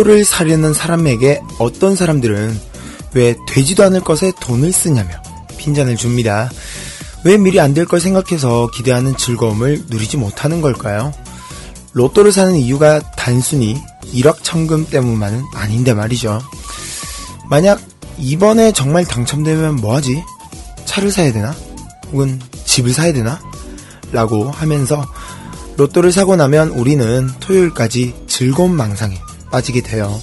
로또를 사려는 사람에게 어떤 사람들은 왜 되지도 않을 것에 돈을 쓰냐며 핀잔을 줍니다. 왜 미리 안 될 걸 생각해서 기대하는 즐거움을 누리지 못하는 걸까요? 로또를 사는 이유가 단순히 일확천금 때문만은 아닌데 말이죠. 만약 이번에 정말 당첨되면 뭐하지? 차를 사야 되나? 혹은 집을 사야 되나? 라고 하면서 로또를 사고 나면 우리는 토요일까지 즐거운 망상에 빠지게 돼요.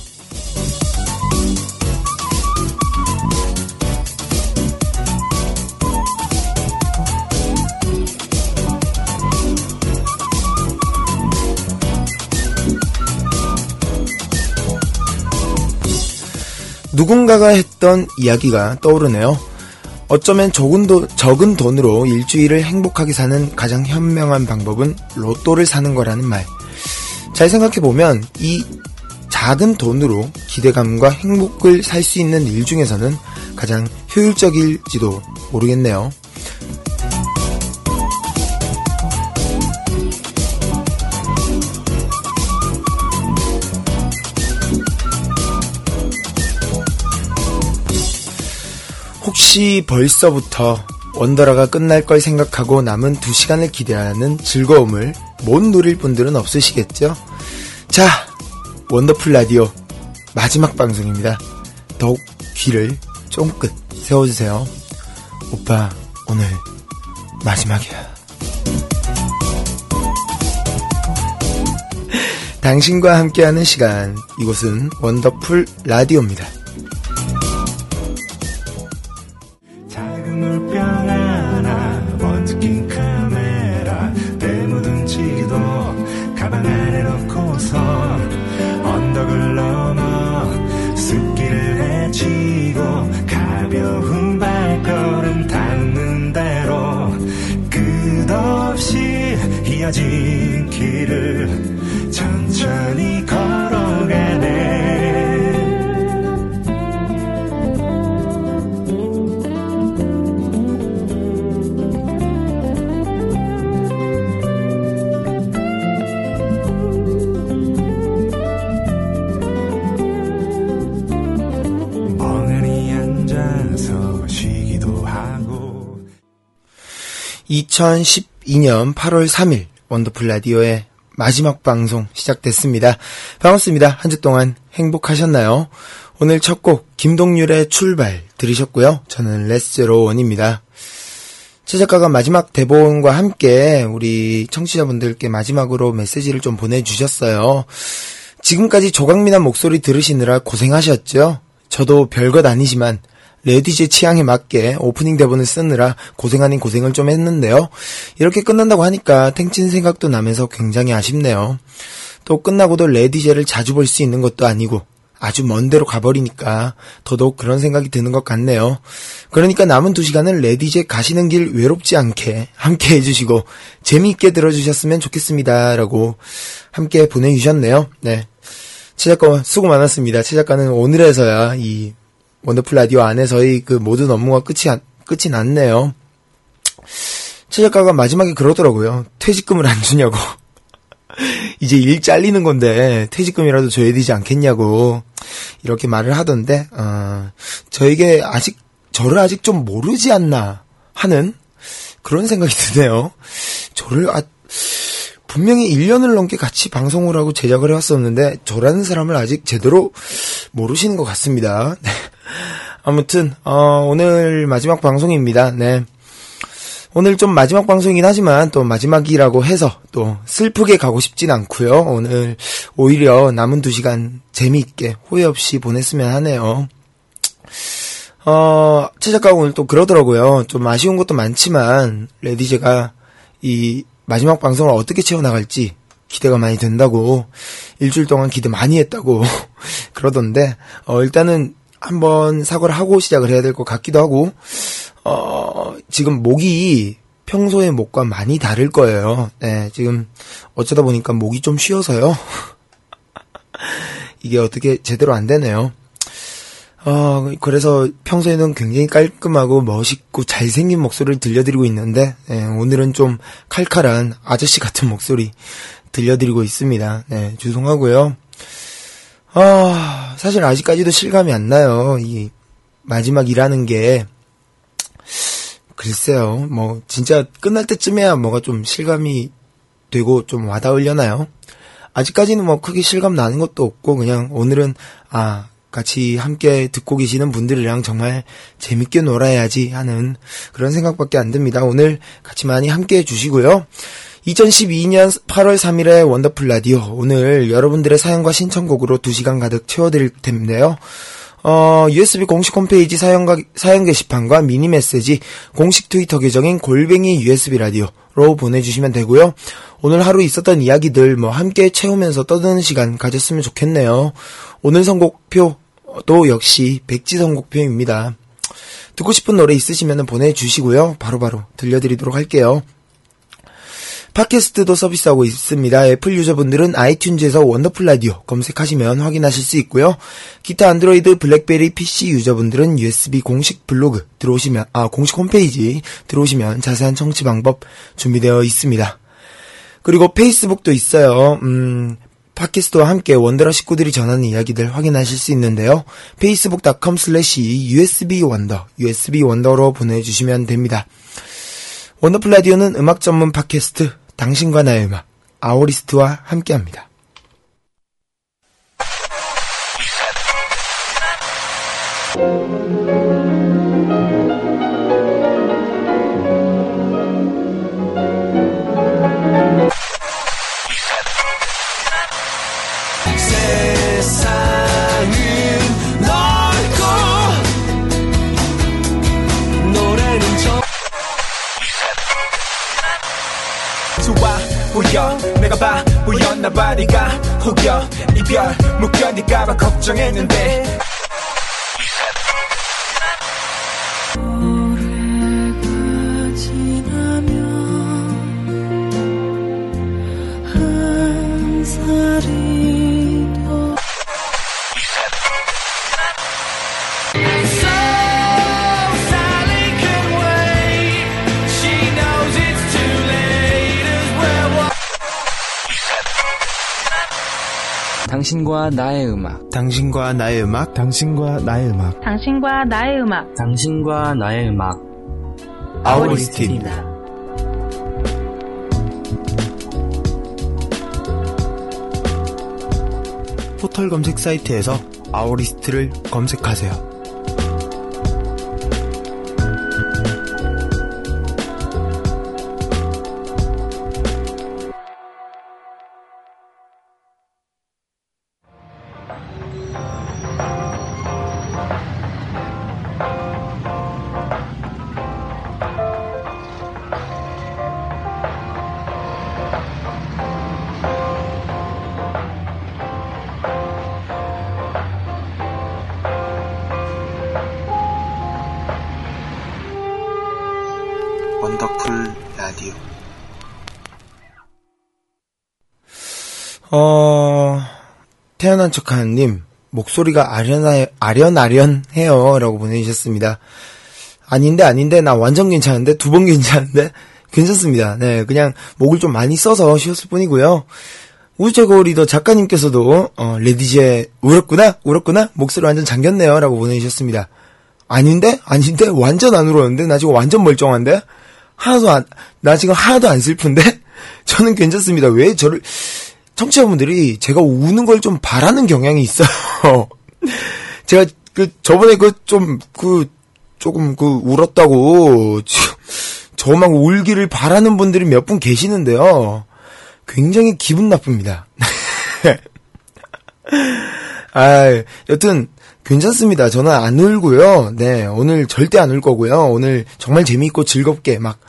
누군가가 했던 이야기가 떠오르네요. 어쩌면 적은, 돈, 적은 돈으로 일주일을 행복하게 사는 가장 현명한 방법은 로또를 사는 거라는 말. 잘 생각해보면 이 작은 돈으로 기대감과 행복을 살 수 있는 일 중에서는 가장 효율적일지도 모르겠네요. 혹시 벌써부터 원더라가 끝날 걸 생각하고 남은 두 시간을 기대하는 즐거움을 못 누릴 분들은 없으시겠죠? 자, 원더풀 라디오 마지막 방송입니다. 더욱 귀를 쫑긋 세워주세요. 오빠, 오늘 마지막이야. 당신과 함께하는 시간, 이곳은 원더풀 라디오입니다. 2012년 8월 3일 원더풀 라디오의 마지막 방송 시작됐습니다. 반갑습니다. 한 주 동안 행복하셨나요? 오늘 첫 곡 김동률의 출발 들으셨고요. 저는 레스제로 원입니다. 최 작가가 마지막 대본과 함께 우리 청취자분들께 마지막으로 메시지를 좀 보내주셨어요. 지금까지 조각미남 목소리 들으시느라 고생하셨죠? 저도 별것 아니지만 레디제 취향에 맞게 오프닝 대본을 쓰느라 고생 아닌 고생을 좀 했는데요. 이렇게 끝난다고 하니까 탱친 생각도 나면서 굉장히 아쉽네요. 또 끝나고도 레디제를 자주 볼 수 있는 것도 아니고 아주 먼 데로 가버리니까 더더욱 그런 생각이 드는 것 같네요. 그러니까 남은 두 시간은 레디제 가시는 길 외롭지 않게 함께 해주시고 재미있게 들어주셨으면 좋겠습니다. 라고 함께 보내주셨네요. 네. 최 작가 수고 많았습니다. 최 작가는 오늘에서야 이 원더풀 라디오 안에서의 그 모든 업무가 끝이, 안- 끝이 났네요. 최 작가가 마지막에 그러더라고요. 퇴직금을 안 주냐고. 이제 일 잘리는 건데 퇴직금이라도 줘야 되지 않겠냐고 이렇게 말을 하던데 어, 저에게 아직 저를 아직 좀 모르지 않나 하는 그런 생각이 드네요. 저를 아, 분명히 1년을 넘게 같이 방송을 하고 제작을 해왔었는데 저라는 사람을 아직 제대로 모르시는 것 같습니다. 네. 아무튼 어, 오늘 마지막 방송입니다. 네. 오늘 좀 마지막 방송이긴 하지만 또 마지막이라고 해서 또 슬프게 가고 싶진 않고요. 오늘 오히려 남은 두 시간 재미있게 후회 없이 보냈으면 하네요. 어, 최 작가가 오늘 또 그러더라고요. 좀 아쉬운 것도 많지만 레디제가 이 마지막 방송을 어떻게 채워나갈지 기대가 많이 된다고 일주일 동안 기대 많이 했다고 그러던데 어, 일단은 한번 사과를 하고 시작을 해야 될 것 같기도 하고 어, 지금 목이 평소의 목과 많이 다를 거예요. 네, 지금 어쩌다 보니까 목이 좀 쉬어서요. 이게 어떻게 제대로 안 되네요. 어, 그래서 평소에는 굉장히 깔끔하고 멋있고 잘생긴 목소리를 들려드리고 있는데, 예, 오늘은 좀 칼칼한 아저씨 같은 목소리 들려드리고 있습니다. 네, 죄송하고요. 아, 사실 아직까지도 실감이 안 나요. 이 마지막이라는 게 글쎄요. 뭐 진짜 끝날 때쯤에야 뭐가 좀 실감이 되고 좀 와닿으려나요? 아직까지는 뭐 크게 실감 나는 것도 없고 그냥 오늘은 아 같이 함께 듣고 계시는 분들이랑 정말 재밌게 놀아야지 하는 그런 생각밖에 안 듭니다. 오늘 같이 많이 함께 해주시고요. 2012년 8월 3일의 원더풀 라디오. 오늘 여러분들의 사연과 신청곡으로 2시간 가득 채워드릴 텐데요. 어, USB 공식 홈페이지 사연과, 사연 게시판과 미니 메시지, 공식 트위터 계정인 골뱅이 USB 라디오로 보내주시면 되고요. 오늘 하루 있었던 이야기들 뭐 함께 채우면서 떠드는 시간 가졌으면 좋겠네요. 오늘 선곡표도 역시 백지 선곡표입니다. 듣고 싶은 노래 있으시면 보내주시고요. 바로바로 들려드리도록 할게요. 팟캐스트도 서비스하고 있습니다. 애플 유저분들은 아이튠즈에서 원더풀 라디오 검색하시면 확인하실 수 있고요. 기타 안드로이드 블랙베리 PC 유저분들은 USB 공식 블로그 들어오시면 아 공식 홈페이지 들어오시면 자세한 청취 방법 준비되어 있습니다. 그리고 페이스북도 있어요. 음, 팟캐스트와 함께 원더라 식구들이 전하는 이야기들 확인하실 수 있는데요. facebook.com slash usbwonder, usbwonder로 보내주시면 됩니다. 원더풀 라디오는 음악 전문 팟캐스트 당신과 나의 음악 아오리스트와 함께합니다. 보여. 내가 바보였나 봐 네가 혹여 이별 못 견딜까봐 걱정했는데 당신과 나의 음악. 당신과 나의 음악. 당신과 나의 음악. 당신과 나의 음악. 당신과 나의 음악. 아오리스트입니다. 포털 검색 사이트에서 아오리스트를 검색하세요. 태어난 척하는님, 목소리가 아련하, 아련아련해요. 라고 보내주셨습니다. 아닌데, 아닌데, 나 완전 괜찮은데, 두 번 괜찮은데, 괜찮습니다. 네, 그냥 목을 좀 많이 써서 쉬었을 뿐이고요. 우주최고 리더 작가님께서도, 어, 레디제, 울었구나? 울었구나? 목소리 완전 잠겼네요. 라고 보내주셨습니다. 아닌데? 아닌데? 완전 안 울었는데? 나 지금 완전 멀쩡한데? 하나도 안, 나 지금 하나도 안 슬픈데? 저는 괜찮습니다. 왜 저를, 청취자분들이 제가 우는 걸 좀 바라는 경향이 있어요. 제가 그, 저번에 그 좀, 그, 조금 그 울었다고, 저막 울기를 바라는 분들이 몇 분 계시는데요. 굉장히 기분 나쁩니다. 아, 여튼, 괜찮습니다. 저는 안 울고요. 네, 오늘 절대 안 울 거고요. 오늘 정말 재미있고 즐겁게 막,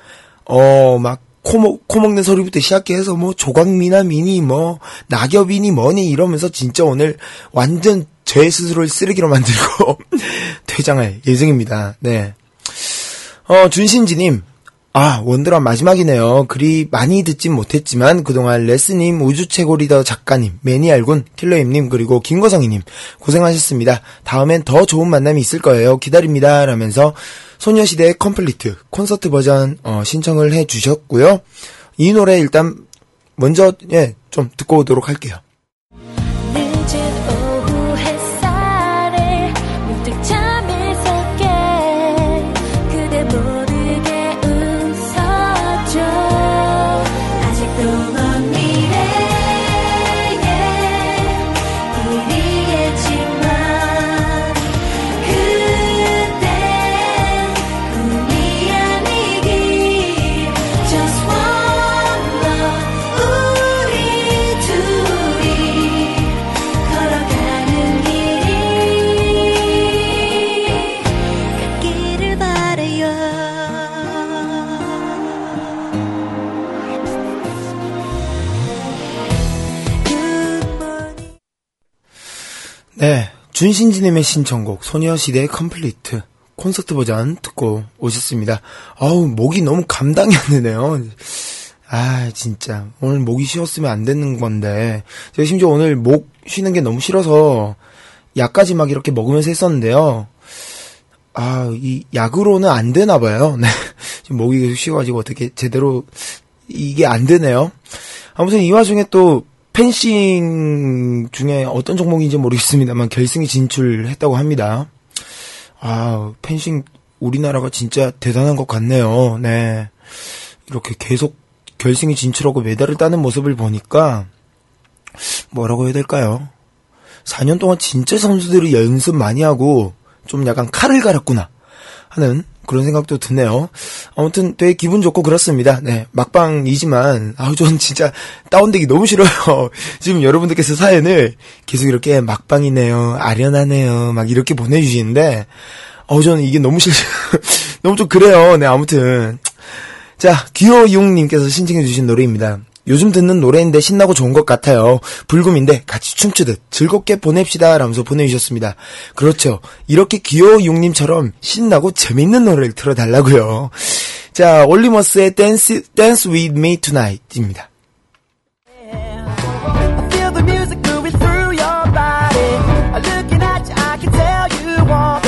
어, 막, 코, 먹, 코 먹는 소리부터 시작해서 뭐, 조각미남이니, 뭐, 낙엽이니, 뭐니, 이러면서 진짜 오늘 완전 제 스스로를 쓰레기로 만들고, 퇴장할 예정입니다. 네. 어, 준신지님. 아, 원드라 마지막이네요. 그리 많이 듣진 못했지만 그동안 레스님, 우주최고 리더 작가님, 매니알군, 킬러임님, 그리고 김거성이님 고생하셨습니다. 다음엔 더 좋은 만남이 있을 거예요. 기다립니다. 라면서 소녀시대 컴플리트 콘서트 버전 어, 신청을 해주셨고요. 이 노래 일단 먼저 예, 좀 듣고 오도록 할게요. 준신지님의 신청곡 소녀시대의 Complete 콘서트 버전 듣고 오셨습니다. 아우 목이 너무 감당이 안 되네요. 아 진짜 오늘 목이 쉬었으면 안 되는 건데 제가 심지어 오늘 목 쉬는 게 너무 싫어서 약까지 막 이렇게 먹으면서 했었는데요. 아 이 약으로는 안 되나 봐요. 네 지금 목이 계속 쉬어가지고 어떻게 제대로 이게 안 되네요. 아무튼 이 와중에 또 펜싱 중에 어떤 종목인지 모르겠습니다만 결승에 진출했다고 합니다. 아, 펜싱 우리나라가 진짜 대단한 것 같네요. 네. 이렇게 계속 결승에 진출하고 메달을 따는 모습을 보니까 뭐라고 해야 될까요? 4년 동안 진짜 선수들이 연습 많이 하고 좀 약간 칼을 갈았구나 하는 그런 생각도 드네요. 아무튼 되게 기분 좋고 그렇습니다. 네, 막방이지만 아우 전 진짜 다운되기 너무 싫어요. 지금 여러분들께서 사연을 계속 이렇게 막방이네요, 아련하네요, 막 이렇게 보내주시는데 어우 저는 이게 너무 싫, 너무 좀 그래요. 네, 아무튼 자 귀여용님께서 신청해주신 노래입니다. 요즘 듣는 노래인데 신나고 좋은 것 같아요. 불금인데 같이 춤추듯 즐겁게 보냅시다. 라면서 보내주셨습니다. 그렇죠. 이렇게 귀여용님처럼 신나고 재밌는 노래를 틀어달라고요. 자, 올리머스의 Dance, Dance With Me Tonight입니다. I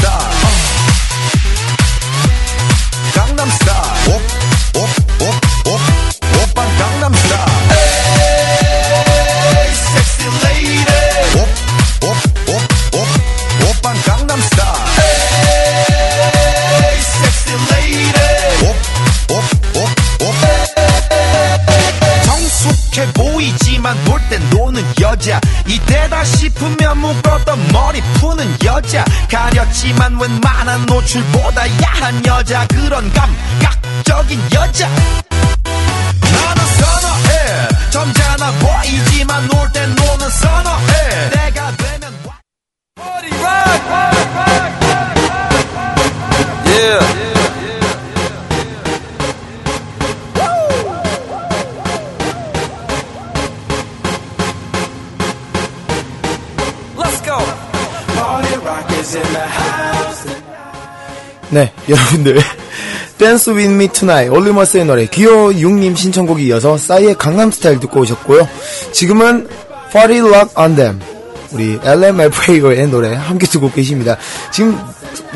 강남스타일 여러분들. Dance With Me Tonight, 올리머스의 노래, 귀여육님 신청곡이 이어서 싸이의 강남스타일 듣고 오셨고요. 지금은 Party Lock On Them, 우리 LMFAO의 노래 함께 듣고 계십니다. 지금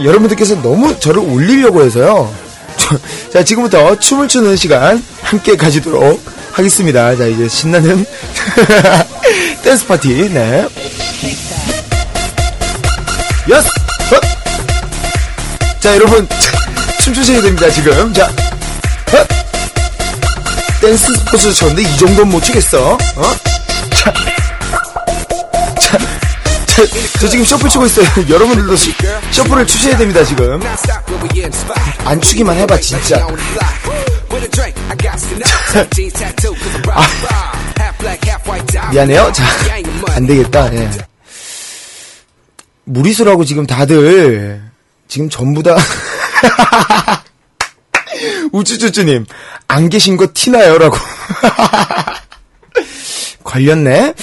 여러분들께서 너무 저를 올리려고 해서요. 저- 자, 지금부터 춤을 추는 시간 함께 가지도록 하겠습니다. 자, 이제 신나는 댄스 파티, 네. 여스! 헛! 자, 여러분, 춤추셔야 됩니다, 지금. 자, 헛! 댄스 스포츠 쳤는데 이 정도는 못 추겠어. 어? 자, 자, 자, 저 지금 셔플 추고 있어요. 여러분들도 시- 셔플을 추셔야 됩니다, 지금. 안 추기만 해봐, 진짜. 아, 미안해요. 자, 안 되겠다, 예. 무리수라고 지금 다들, 지금 전부 다, 우쭈쭈쭈님, 안 계신 거 티나요? 라고. 걸렸네?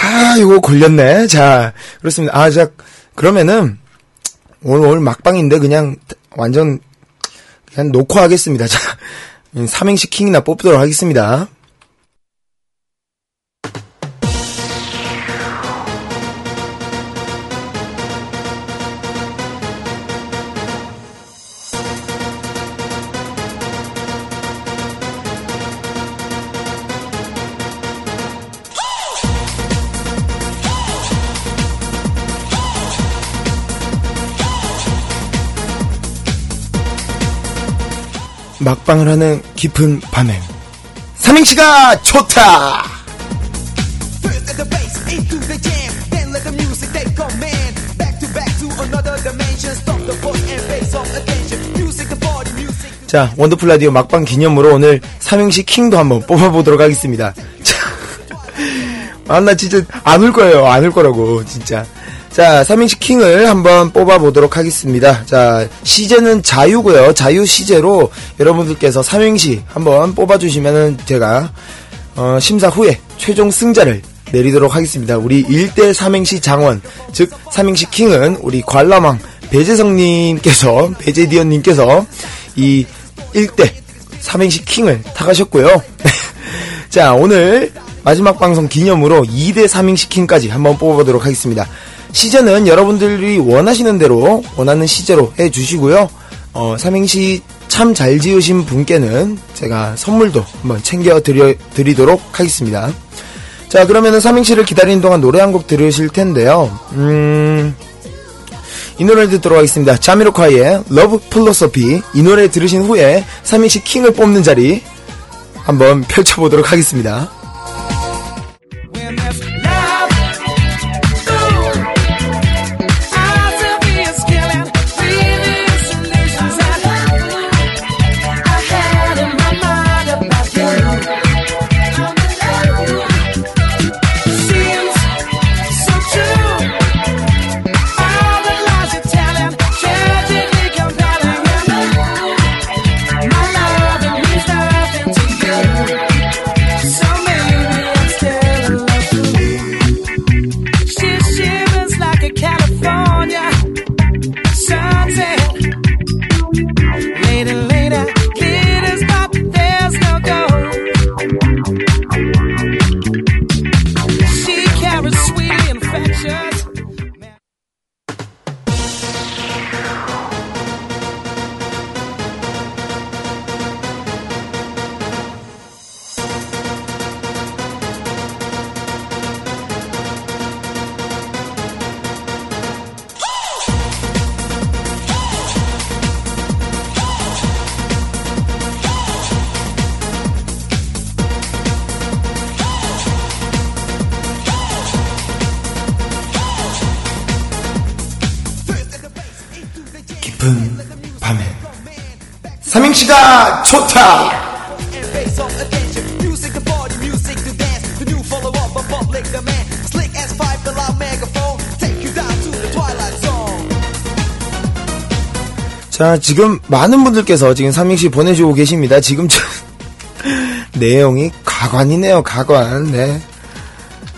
아, 이거 걸렸네. 자, 그렇습니다. 아, 자, 그러면은, 오늘, 오늘 막방인데, 그냥, 완전, 그냥 놓고 하겠습니다. 자, 삼행시 킹이나 뽑도록 하겠습니다. 막방을 하는 깊은 밤엔 삼행시가 좋다! 자, 원더풀 라디오 막방 기념으로 오늘 삼행시 킹도 한번 뽑아보도록 하겠습니다. 자, 아, 나 진짜 안 울 거예요. 안 울 거라고, 진짜. 자, 삼행시 킹을 한번 뽑아보도록 하겠습니다. 자, 시제는 자유고요 자유 시제로 여러분들께서 삼행시 한번 뽑아주시면은 제가, 어, 심사 후에 최종 승자를 내리도록 하겠습니다. 우리 1대 삼행시 장원, 즉, 삼행시 킹은 우리 관람왕 배재성님께서, 배재디언님께서 이 1대 삼행시 킹을 타가셨고요. 자, 오늘 마지막 방송 기념으로 2대 삼행시 킹까지 한번 뽑아보도록 하겠습니다. 시제는 여러분들이 원하시는 대로 원하는 시제로 해주시고요. 어, 삼행시 참 잘 지으신 분께는 제가 선물도 한번 챙겨 드려, 드리도록 하겠습니다. 자, 그러면은 삼행시를 기다리는 동안 노래 한 곡 들으실 텐데요. 음, 이 노래를 듣도록 하겠습니다. 자미로콰이의 Love Foolosophy. 이 노래 들으신 후에 삼행시 킹을 뽑는 자리 한번 펼쳐보도록 하겠습니다. Zone. 자, 지금 많은 분들께서 지금 삼행시 보내주고 계십니다. 지금 저, 내용이 가관이네요, 가관. 네.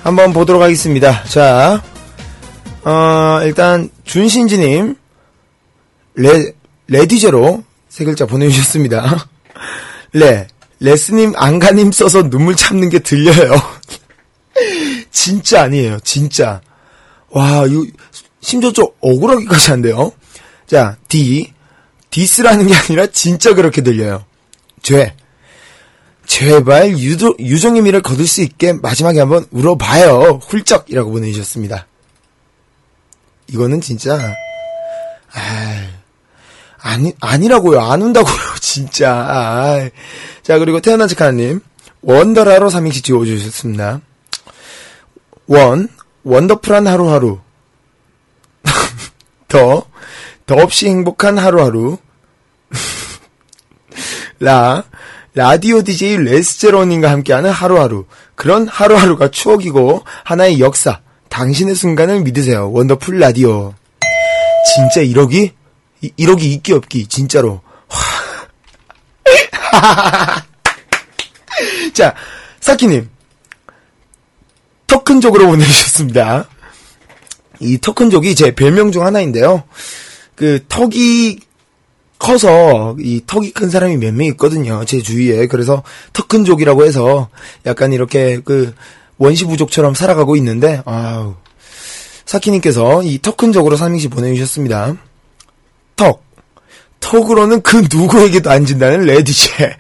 한번 보도록 하겠습니다. 자, 어, 일단, 준신지님, 레, 레디제로 세 글자 보내주셨습니다. 레, 레스님, 안가님 써서 눈물 참는 게 들려요. 진짜 아니에요, 진짜. 와, 이거, 심지어 좀 억울하기까지 한데요. 자, D. 디스라는 게 아니라 진짜 그렇게 들려요. 죄. 제발 유도, 유종의 미를 거둘 수 있게 마지막에 한번 울어봐요. 훌쩍이라고 보내주셨습니다. 이거는 진짜, 아 아니, 아니라고요. 안 운다고요. 진짜. 아이. 자, 그리고 태어난 척하나님. 원더라로 삼행시 지어주셨습니다. 원, 원더풀한 하루하루. 더, 더없이 행복한 하루하루. 라, 라디오 DJ 레스제로님과 함께하는 하루하루. 그런 하루하루가 추억이고, 하나의 역사. 당신의 순간을 믿으세요. 원더풀 라디오. 진짜 1억이? 1억이 있기 없기, 진짜로. 자, 사키님. 터큰족으로 보내주셨습니다. 이 터큰족이 제 별명 중 하나인데요. 그 턱이 커서 이 턱이 큰 사람이 몇 명 있거든요. 제 주위에. 그래서 터큰족이라고 해서 약간 이렇게 그 원시 부족처럼 살아가고 있는데 아우. 사키님께서 이 터큰족으로 삼행시 보내주셨습니다. 턱. 턱으로는 그 누구에게도 안 진다는 레디제.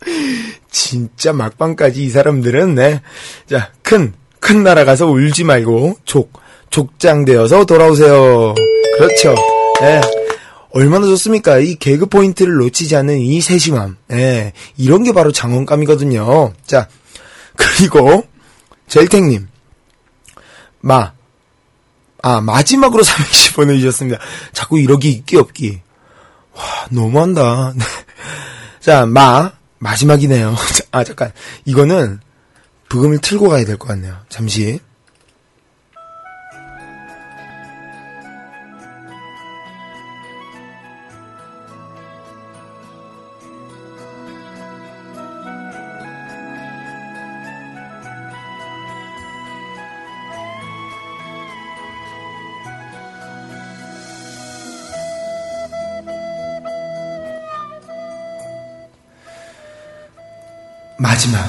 진짜 막방까지 이 사람들은 네. 자, 큰, 큰 나라 가서 울지 말고 족, 족장되어서 돌아오세요. 그렇죠. 네. 얼마나 좋습니까? 이 개그 포인트를 놓치지 않는 이 세심함. 예, 이런 게 바로 장원감이거든요. 자, 그리고, 젤탱님. 마. 아, 마지막으로 삼행시 보내주셨습니다. 자꾸 이러기 있기 없기. 와, 너무한다. 네. 자, 마. 마지막이네요. 자, 아, 잠깐. 이거는 부금을 틀고 가야 될 것 같네요. 잠시. 마지막.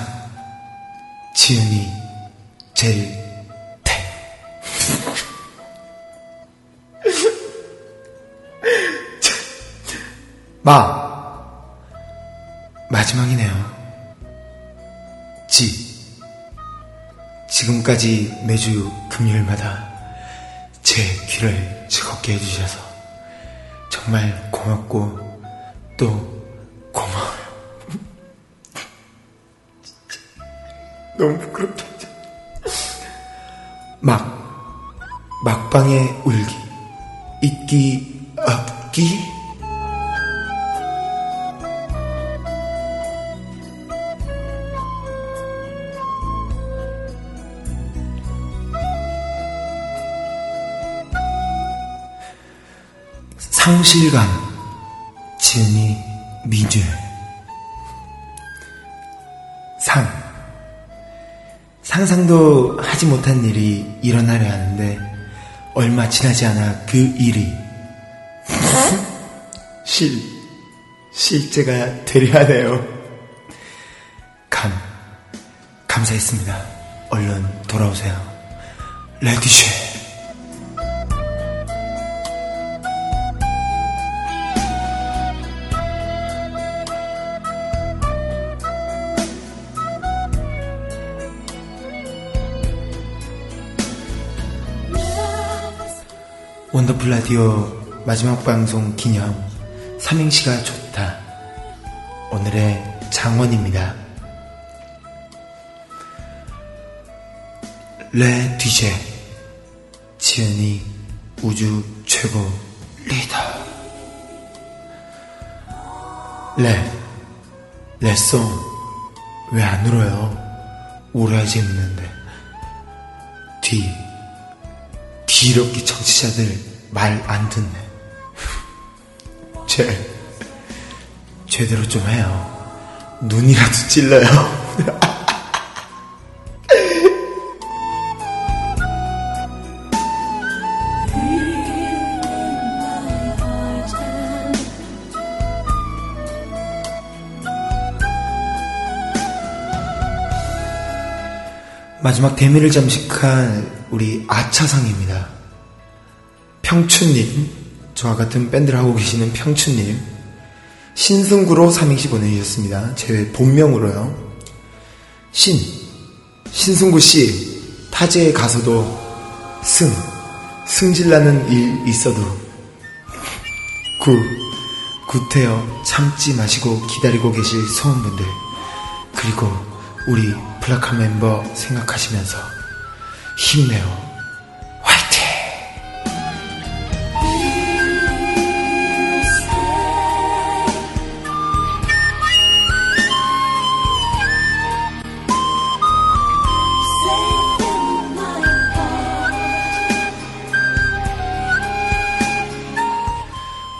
지은이 제일 태. 마. 마지막이네요. 지. 지금까지 매주 금요일마다 제 귀를 즐겁게 해주셔서 정말 고맙고 또 너무 부끄럽다. 막, 막방의 울기, 있기, 없기. 상실감, 지은이, 미주. 상상도 하지 못한 일이 일어나려 하는데 얼마 지나지 않아 그 일이 실 실제가 되려 하네요. 감 감사했습니다. 얼른 돌아오세요. 레디쉐. 원더풀 라디오 마지막 방송 기념 삼행시가 좋다. 오늘의 장원입니다. 레 뒤제 지은이 우주 최고 리더 레 레송 왜 안 울어요? 울어야 재밌는데 뒤 뒤럽기 청취자들 말 안 듣네. 제, 제대로 좀 해요. 눈이라도 찔러요. 마지막 대미를 잠식한 우리 아차상입니다. 평춘님, 저와 같은 밴드를 하고 계시는 평춘님, 신승구로 삼행시 보내주셨습니다. 제 본명으로요. 신, 신승구 씨, 타지에 가서도 승, 승질나는 일 있어도 구, 구태여 참지 마시고 기다리고 계실 소원분들, 그리고 우리 플라카 멤버 생각하시면서 힘내요.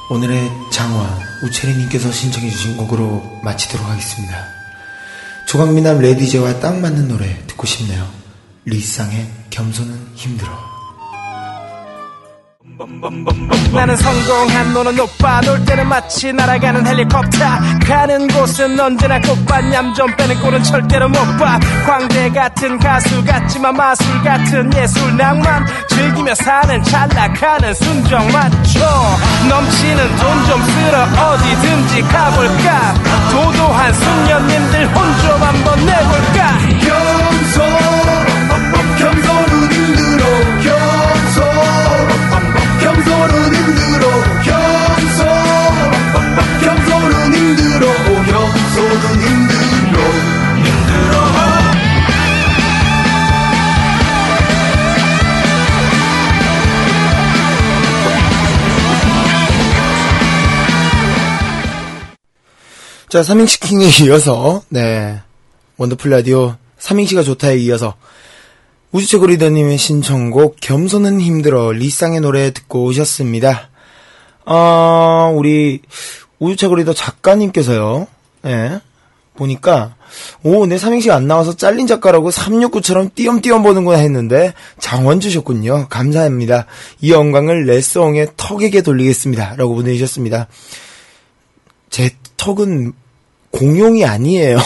오늘의 장화 우채리님께서 신청해주신 곡으로 마치도록 하겠습니다. 조강미남 레디제와 딱 맞는 노래 듣고 싶네요. 리쌍의 겸손은 힘들어. 나는 성공한 너는 높아 놀 때는 마치 날아가는 헬리콥터. 가는 곳은 언제나 꽃밭. 얌좀 빼는 꼴은 절대로 못봐. 광대 같은 가수 같지만 마술 같은 예술 낭만. 즐기며 사는 잘 나가는 순정 맞춰. 넘치는 돈 좀 쓸어. 어디든지 가볼까? 도도한 숙녀님들 혼 좀 한번 내볼까? 겸손 자, 삼행시 킹에 이어서, 네. 원더풀 라디오 삼행시가 좋다에 이어서, 우주최고 리더님의 신청곡, 겸손은 힘들어, 리쌍의 노래 듣고 오셨습니다. 어, 우리, 우주최고 리더 작가님께서요, 예, 보니까, 오, 내 삼행시가 안 나와서 잘린 작가라고 369처럼 띄엄띄엄 보는구나 했는데, 장원 주셨군요. 감사합니다. 이 영광을 레스옹의 턱에게 돌리겠습니다. 라고 보내주셨습니다. 제 턱은 공용이 아니에요.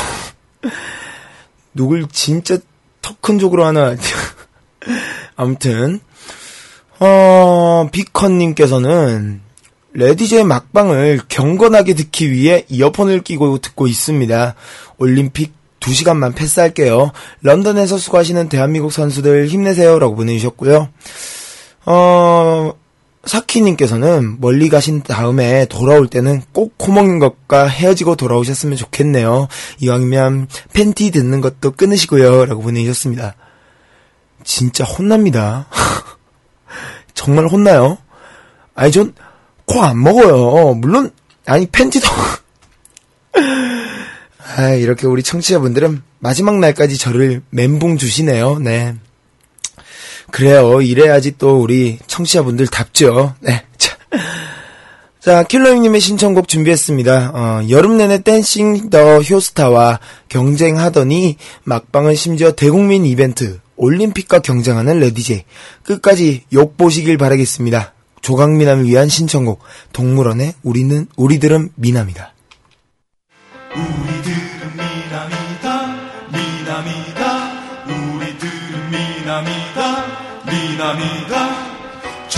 누굴 진짜 턱 큰 쪽으로 하나. 아무튼, 어, 비컨님께서는 레디제의 막방을 경건하게 듣기 위해 이어폰을 끼고 듣고 있습니다. 올림픽 2시간만 패스할게요. 런던에서 수고하시는 대한민국 선수들 힘내세요. 라고 보내주셨고요. 어, 사키님께서는 멀리 가신 다음에 돌아올 때는 꼭 코먹는 것과 헤어지고 돌아오셨으면 좋겠네요. 이왕이면 팬티 듣는 것도 끊으시고요. 라고 보내주셨습니다. 진짜 혼납니다. 정말 혼나요. 아니, 전, 코 안 먹어요. 물론, 아니, 팬티도. 아, 이렇게 우리 청취자분들은 마지막 날까지 저를 멘붕 주시네요. 네. 그래요. 이래야지 또 우리 청취자분들 답죠. 네. 자, 자 킬러님의 신청곡 준비했습니다. 어, 여름 내내 Dancing the 효스타와 경쟁하더니 막방은 심지어 대국민 이벤트 올림픽과 경쟁하는 레디제이 끝까지 욕 보시길 바라겠습니다. 조각미남을 위한 신청곡 동물원의 우리는 우리들은 미남이다. 우리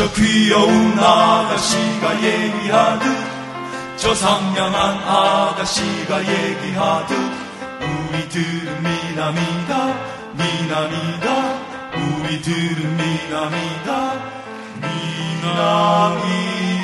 저 귀여운 아가씨가 얘기하듯 저 상냥한 아가씨가 얘기하듯 우리들은 미남이다 미남이다 우리들은 미남이다 미남이다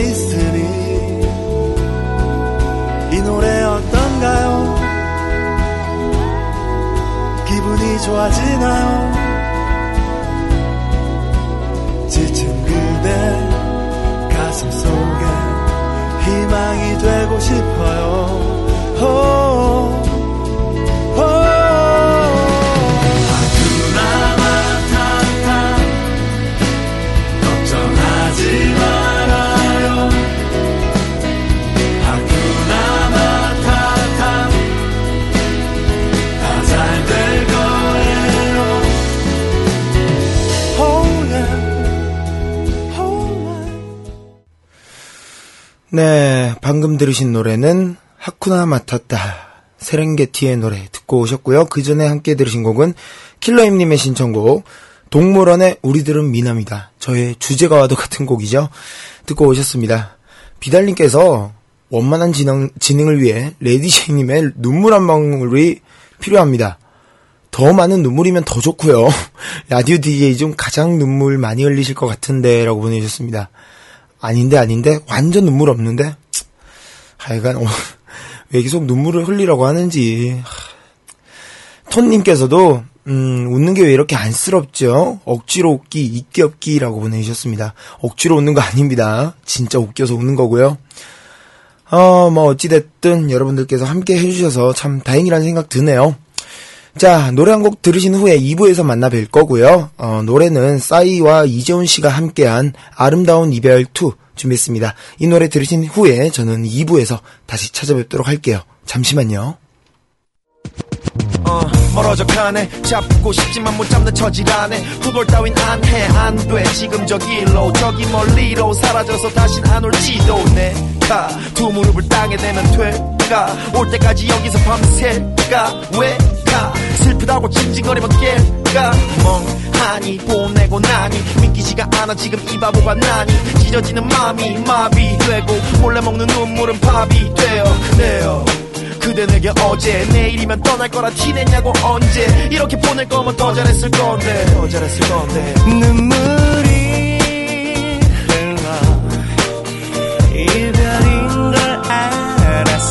있으니 이 노래 어떤가요? 기분이 좋아지나요 네, 방금 들으신 노래는 하쿠나 마타타 세렝게티의 노래 듣고 오셨고요. 그 전에 함께 들으신 곡은 킬러임님의 신청곡 동물원의 우리들은 미남이다. 저의 주제가와도 같은 곡이죠. 듣고 오셨습니다. 비달님께서 원만한 진행, 진행을 위해 레디제이님의 눈물 한 방울이 필요합니다. 더 많은 눈물이면 더 좋고요. 라디오 DJ 중 가장 눈물 많이 흘리실 것 같은데 라고 보내주셨습니다. 아닌데 아닌데 완전 눈물 없는데 하여간 어, 왜 계속 눈물을 흘리라고 하는지 하, 톤님께서도 음, 웃는 게 왜 이렇게 안쓰럽죠? 억지로 웃기, 있기 없기라고 보내주셨습니다. 억지로 웃는 거 아닙니다. 진짜 웃겨서 웃는 거고요. 어, 뭐, 어찌됐든 여러분들께서 함께 해주셔서 참 다행이라는 생각 드네요. 자, 노래 한 곡 들으신 후에 2부에서 만나 뵐 거고요. 어, 노래는 싸이와 이재훈 씨가 함께한 아름다운 이별 2 준비했습니다. 이 노래 들으신 후에 저는 2부에서 다시 찾아뵙도록 할게요. 잠시만요. 어, 멀어져 가네 잡고 싶지만 못 잡는 처지라네 후볼 따윈 안해 안 돼 지금 저 길로 저기 멀리로 사라져서 다신 안 올지도 내가 두 무릎을 땅에 대면 될 까올 때까지 여기서 밤새 가 왜 가? 슬프다고 징징거리면 깰까? 하니 보내고 나니? 믿기지가 않아 지금 이 바보가 나니? 찢어지는 마음이 마비되고 몰래 먹는 눈물은 밥이 되어 그래요 그대 내게 어제 내일이면 떠날 거라 티냈냐고 언제? 이렇게 보낼 거면 더 잘했을 건데 더 잘했을 건데. 눈물이 흘러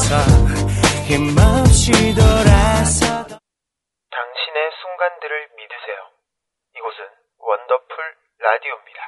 알았어 힘없이 돌아서 당신의 순간들을 믿으세요. 이곳은 원더풀 라디오입니다.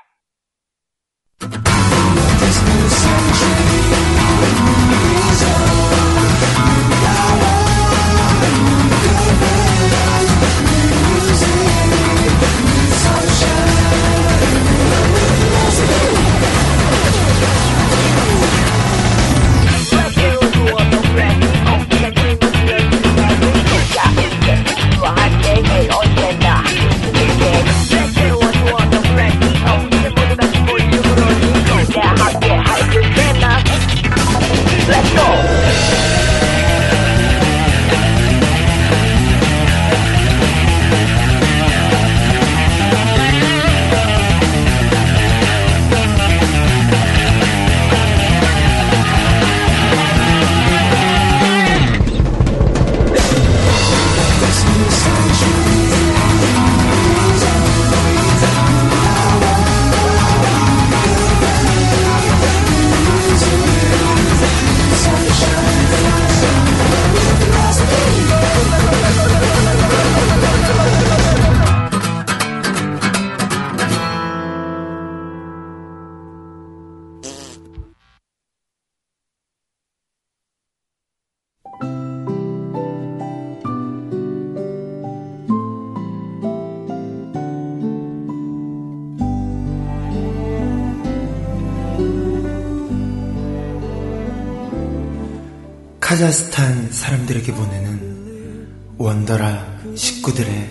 카자흐스탄 사람들에게 보내는 원더라 식구들의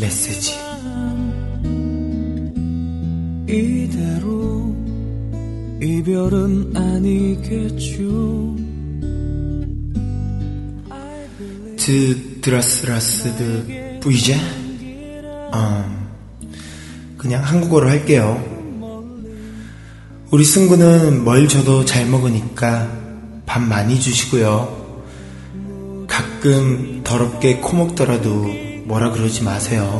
메시지. 이대로 이별은 아니겠죠. 드 드라스라스드 부이제? 어, 그냥 한국어로 할게요. 우리 승구는 뭘 줘도 잘 먹으니까 밥 많이 주시고요. 가끔 더럽게 코 먹더라도 뭐라 그러지 마세요.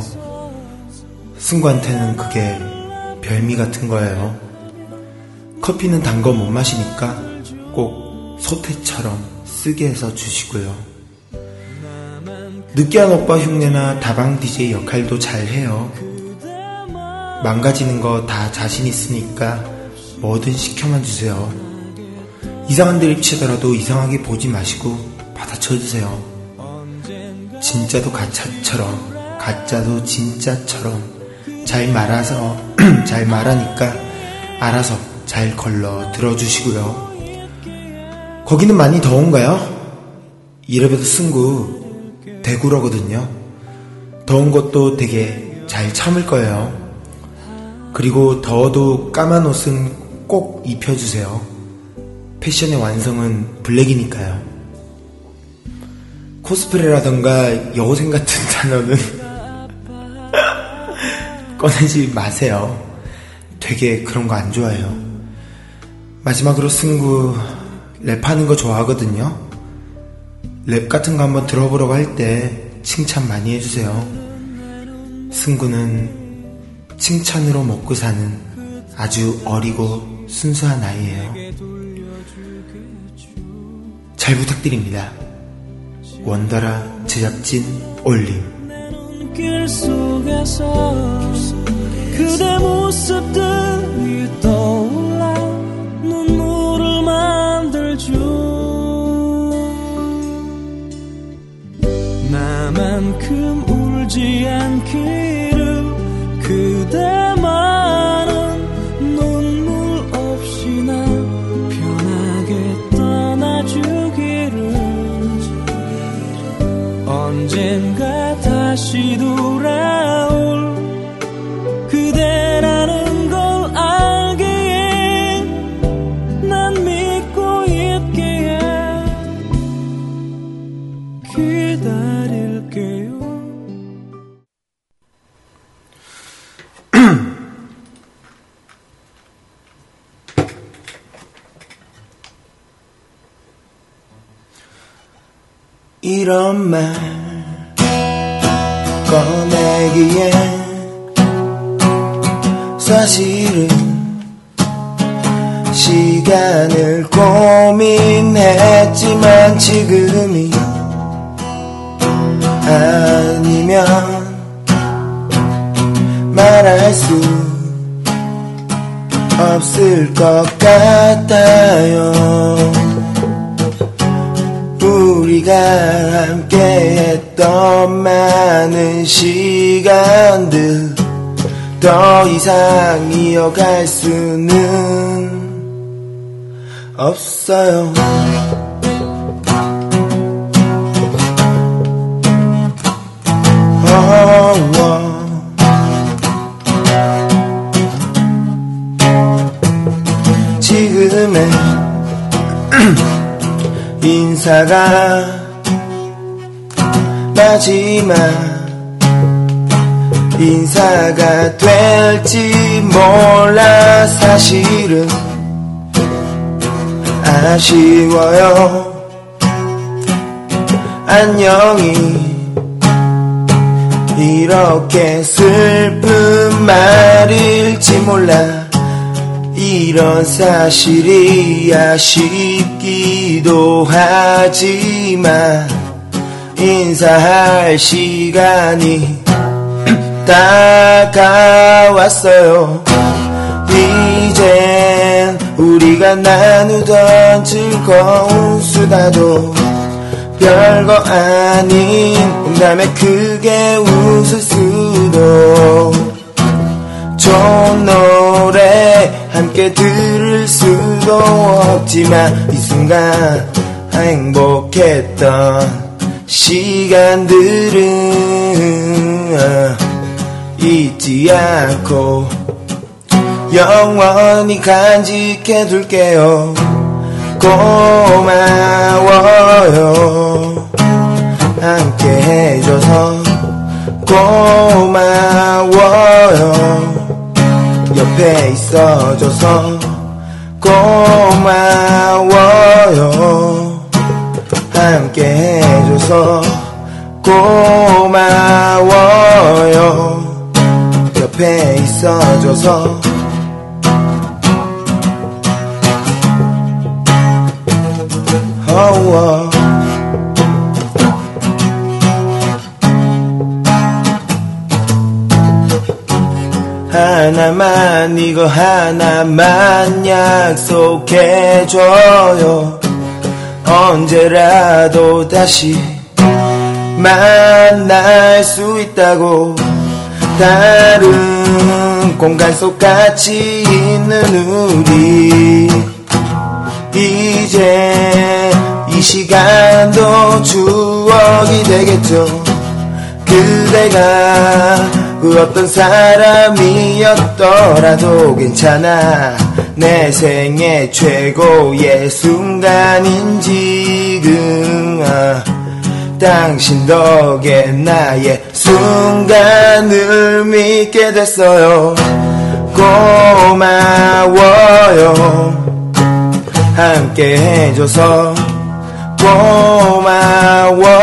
승구한테는 그게 별미 같은 거예요. 커피는 단 거 못 마시니까 꼭 소태처럼 쓰게 해서 주시고요. 느끼한 오빠 흉내나 다방 DJ 역할도 잘 해요. 망가지는 거 다 자신 있으니까 뭐든 시켜만 주세요. 이상한 드립 치더라도 이상하게 보지 마시고 받아쳐주세요. 진짜도 가짜처럼, 가짜도 진짜처럼 잘 말아서, 잘 말하니까 알아서 잘 걸러 들어주시고요. 거기는 많이 더운가요? 이래봬도 승구 대구러거든요. 더운 것도 되게 잘 참을 거예요. 그리고 더워도 까만 옷은 꼭 입혀주세요. 패션의 완성은 블랙이니까요. 코스프레라던가 여고생 같은 단어는 꺼내지 마세요. 되게 그런 거 안 좋아해요. 마지막으로 승구 랩하는 거 좋아하거든요. 랩 같은 거 한번 들어보려고 할 때 칭찬 많이 해주세요. 승구는 칭찬으로 먹고 사는 아주 어리고 순수한 아이예요. 잘 부탁드립니다. 원더라 제작진 올림. 그대 모습들이 떠올라 눈물을 만들죠 나만큼 울지 않기 우리가 함께 했던 많은 시간들 더 이상 이어갈 수는 없어요. 지금의 인사가 마지막 인사가 될지 몰라 사실은 아쉬워요. 안녕히 이렇게 슬픈 말일지 몰라. 이런 사실이 아쉽기도 하지만 인사할 시간이 다가왔어요. 이젠 우리가 나누던 즐거운 수다도 별거 아닌 농담에 크게 웃을 수도 좋은 노래 함께 들을 수도 없지만 이 순간 행복했던 시간들은 아, 잊지 않고 영원히 간직해 둘게요. 고마워요. 함께 해줘서 고마워요. 옆에 있어줘서 고마워요 함께 해줘서 고마워요. 옆에 있어줘서. 어워 하나만 이거 하나만 약속해줘요 언제라도 다시 만날 수 있다고 다른 공간 속 같이 있는 우리. 이제 이 시간도 추억이 되겠죠. 그대가 그 어떤 사람이었더라도 괜찮아 내 생애 최고의 순간인 지금 아, 당신 덕에 나의 순간을 믿게 됐어요. 고마워요. 함께 해줘서 고마워요.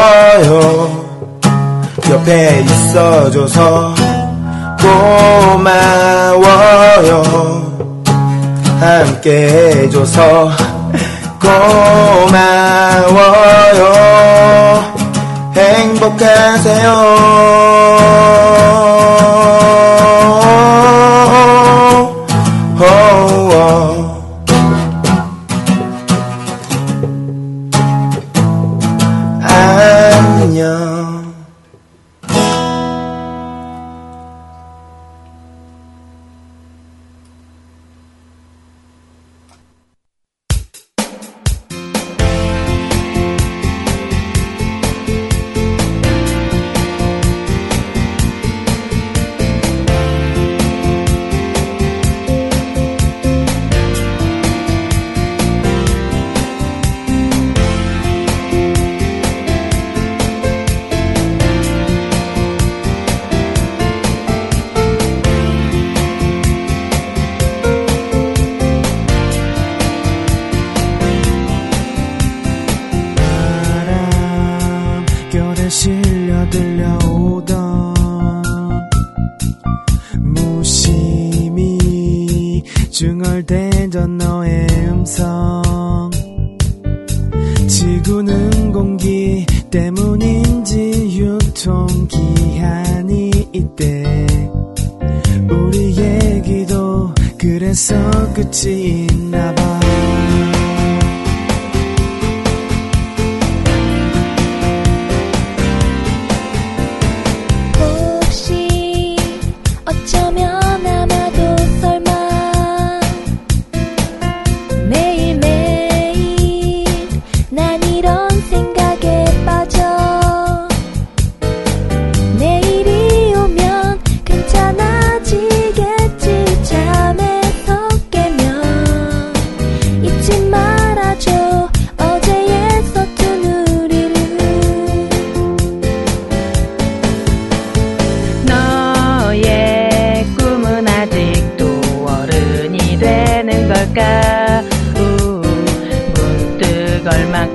옆에 있어줘서 고마워요 함께 해줘서 고마워요. 행복하세요 걸막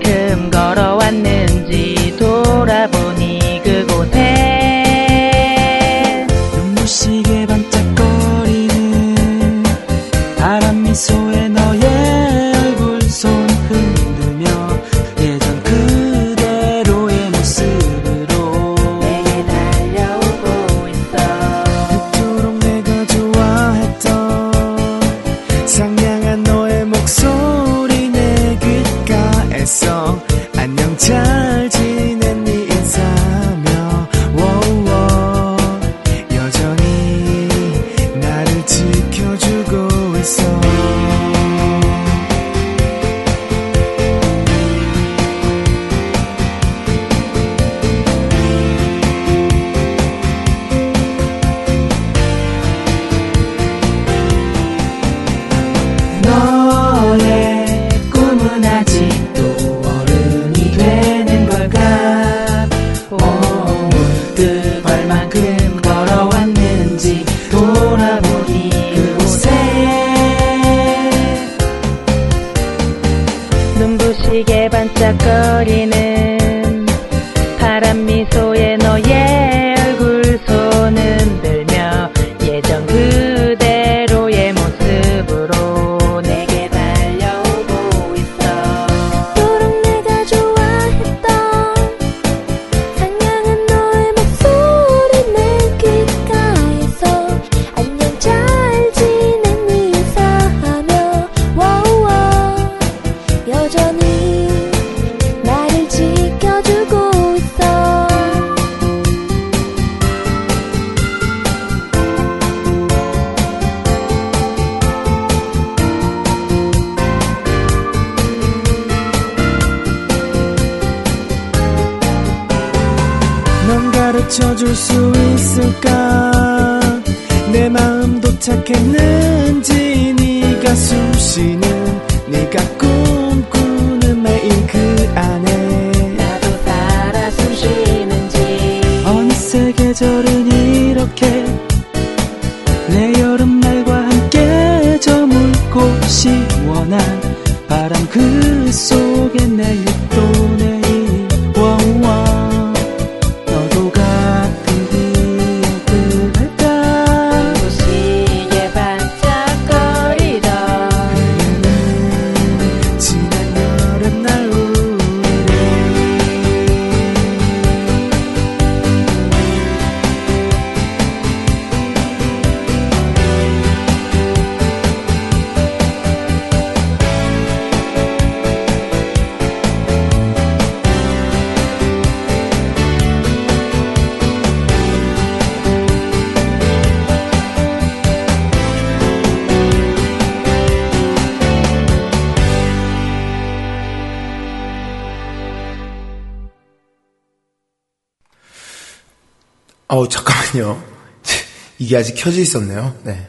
아직 켜져 있었네요. 네.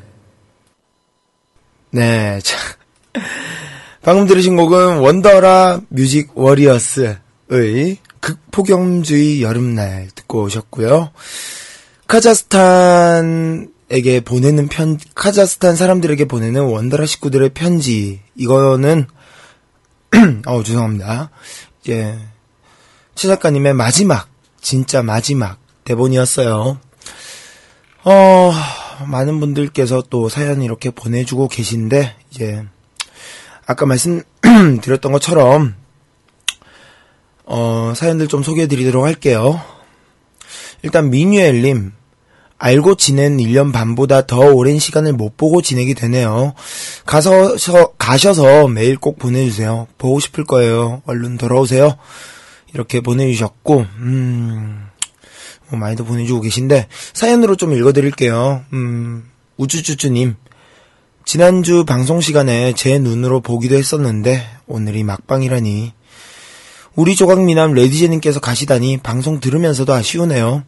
네, 자. 방금 들으신 곡은 원더라 뮤직 워리어스의 극폭염주의 여름날 듣고 오셨고요. 카자흐스탄에게 보내는 편 카자흐스탄 사람들에게 보내는 원더라 식구들의 편지 이거는 어 죄송합니다. 이제 최 작가님의 마지막 진짜 마지막 대본이었어요. 어, 많은 분들께서 또 사연 이렇게 보내주고 계신데, 이제, 아까 말씀드렸던 것처럼, 어, 사연들 좀 소개해드리도록 할게요. 일단, 미뉴엘님, 알고 지낸 1년 반보다 더 오랜 시간을 못 보고 지내게 되네요. 가서, 가셔서 매일 꼭 보내주세요. 보고 싶을 거예요. 얼른 돌아오세요. 이렇게 보내주셨고, 음, 많이도 보내주고 계신데, 사연으로 좀 읽어드릴게요. 음, 우쭈쭈쭈님. 지난주 방송 시간에 제 눈으로 보기도 했었는데, 오늘이 막방이라니. 우리 조각미남 레디제님께서 가시다니 방송 들으면서도 아쉬우네요.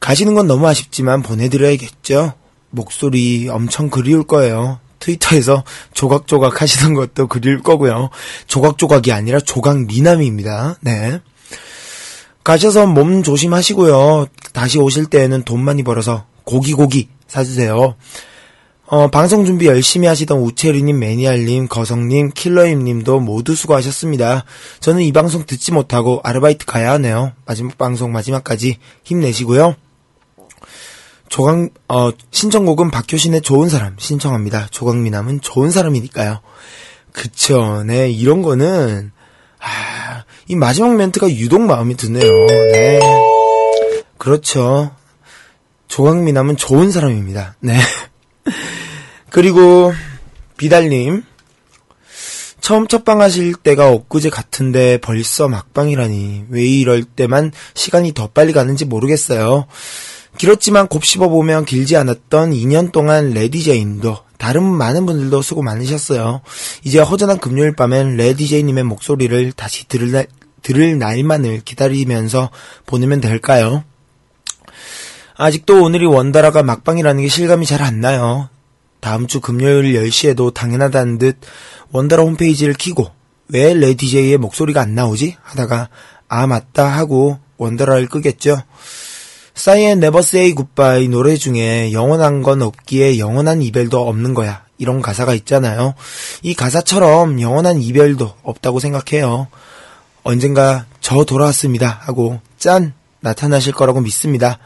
가시는 건 너무 아쉽지만 보내드려야겠죠? 목소리 엄청 그리울 거예요. 트위터에서 조각조각 하시는 것도 그리울 거고요. 조각조각이 아니라 조각미남입니다. 네. 가셔서 몸 조심하시고요. 다시 오실 때에는 돈 많이 벌어서 고기고기 사주세요. 어, 방송 준비 열심히 하시던 우체리님, 매니알님, 거성님, 킬러임님도 모두 수고하셨습니다. 저는 이 방송 듣지 못하고 아르바이트 가야 하네요. 마지막 방송 마지막까지 힘내시고요. 조각, 어, 신청곡은 박효신의 좋은 사람 신청합니다. 조각미남은 좋은 사람이니까요. 그쵸, 네, 이런 거는, 아, 이 마지막 멘트가 유독 마음에 드네요. 네. 그렇죠. 조각미남은 좋은 사람입니다. 네. 그리고 비달님 처음 첫방 하실 때가 엊그제 같은데 벌써 막방이라니 왜 이럴 때만 시간이 더 빨리 가는지 모르겠어요. 길었지만 곱씹어 보면 길지 않았던 2년 동안 레디제임도 다른 많은 분들도 수고 많으셨어요. 이제 허전한 금요일 밤엔 레디제이님의 목소리를 다시 들을, 날, 들을 날만을 기다리면서 보내면 될까요? 아직도 오늘이 원다라가 막방이라는 게 실감이 잘 안 나요. 다음 주 금요일 10시에도 당연하다는 듯 원다라 홈페이지를 키고 왜 레디제이의 목소리가 안 나오지? 하다가 아 맞다 하고 원다라를 끄겠죠. 싸이의 Never Say 노래 중에 영원한 건 없기에 영원한 이별도 없는 거야. 이런 가사가 있잖아요. 이 가사처럼 영원한 이별도 없다고 생각해요. 언젠가 저 돌아왔습니다 하고 짠 나타나실 거라고 믿습니다.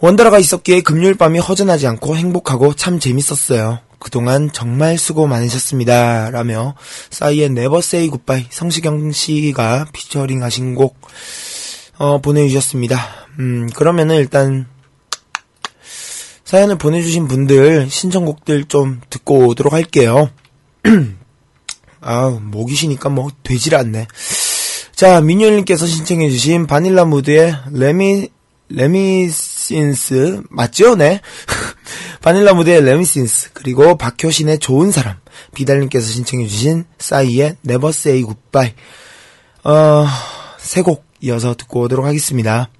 원더라가 있었기에 금요일 밤이 허전하지 않고 행복하고 참 재밌었어요. 그동안 정말 수고 많으셨습니다. 라며 싸이의 Never Say 성시경 씨가 피처링 하신 곡 어, 보내주셨습니다. 음, 그러면은 일단 사연을 보내주신 분들 신청곡들 좀 듣고 오도록 할게요. 아, 목이 쉬니까 뭐 되질 않네. 자, 민효님께서 신청해주신 바닐라 무드의 레미, Reminiscence, 맞죠? 네. 바닐라 무드의 Reminiscence, 그리고 박효신의 좋은 사람, 비달님께서 신청해주신 싸이의 Never Say Goodbye. 어, 세 곡 이어서 듣고 오도록 하겠습니다.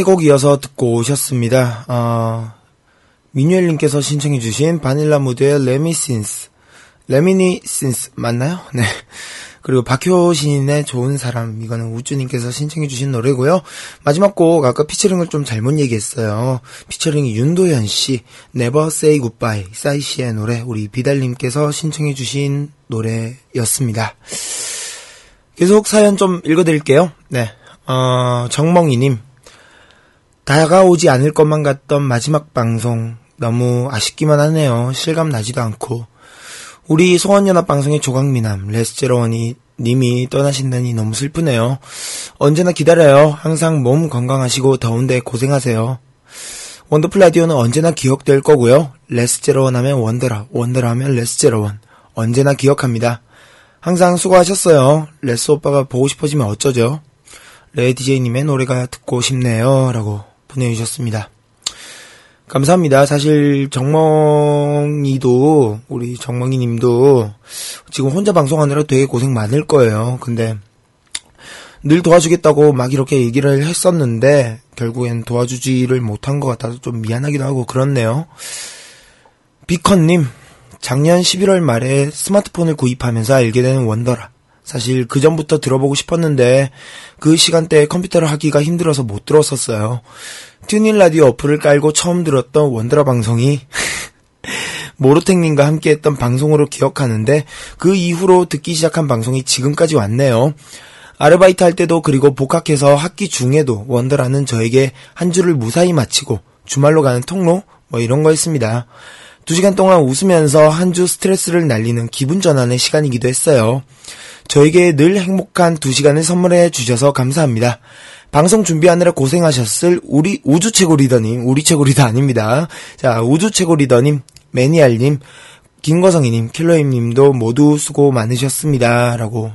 세 곡 이어서 듣고 오셨습니다. 어, 민유엘님께서 신청해주신 바닐라 무드의 Reminiscence, Reminiscence 맞나요? 네. 그리고 박효신의 좋은 사람 이거는 우주님께서 신청해주신 노래고요. 마지막 곡 아까 피처링을 좀 잘못 얘기했어요. 피처링이 윤도현 씨, Never Say Goodbye 싸이 씨의 노래 우리 비달님께서 신청해주신 노래였습니다. 계속 사연 좀 읽어드릴게요. 네, 어, 정멍이님. 다가오지 않을 것만 같던 마지막 방송 너무 아쉽기만 하네요. 실감 나지도 않고 우리 소원연합 방송의 조각미남 레스제로원이 님이 떠나신다니 너무 슬프네요. 언제나 기다려요. 항상 몸 건강하시고 더운데 고생하세요. 원더풀 라디오는 언제나 기억될 거고요. 레스제로원 하면 원더라, 원더라 하면 레스제로원. 언제나 기억합니다. 항상 수고하셨어요. 레스 오빠가 보고 싶어지면 어쩌죠? 레디제이님의 노래가 듣고 싶네요. 라고 보내주셨습니다. 감사합니다. 사실 정멍이도 우리 정멍이님도 지금 혼자 방송하느라 되게 고생 많을 거예요. 근데 늘 도와주겠다고 막 이렇게 얘기를 했었는데 결국엔 도와주지를 못한 것 같아서 좀 미안하기도 하고 그렇네요. 비컨님 작년 11월 말에 스마트폰을 구입하면서 알게 된 원더라. 사실 그 전부터 들어보고 싶었는데 그 시간대에 컴퓨터를 하기가 힘들어서 못 들었었어요. TuneIn 라디오 어플을 깔고 처음 들었던 원더라 방송이 모로텍님과 함께했던 방송으로 기억하는데 그 이후로 듣기 시작한 방송이 지금까지 왔네요. 아르바이트 할 때도 그리고 복학해서 학기 중에도 원더라는 저에게 한 주를 무사히 마치고 주말로 가는 통로 뭐 이런 거였습니다. 두 시간 동안 웃으면서 한 주 스트레스를 날리는 기분 전환의 시간이기도 했어요. 저에게 늘 행복한 두 시간을 선물해 주셔서 감사합니다. 방송 준비하느라 고생하셨을 우리 우주 최고 리더님, 우리 최고 리더 아닙니다. 자, 우주 최고 리더님, 매니알님, 김거성이님, 킬러임님도 모두 수고 많으셨습니다. 라고.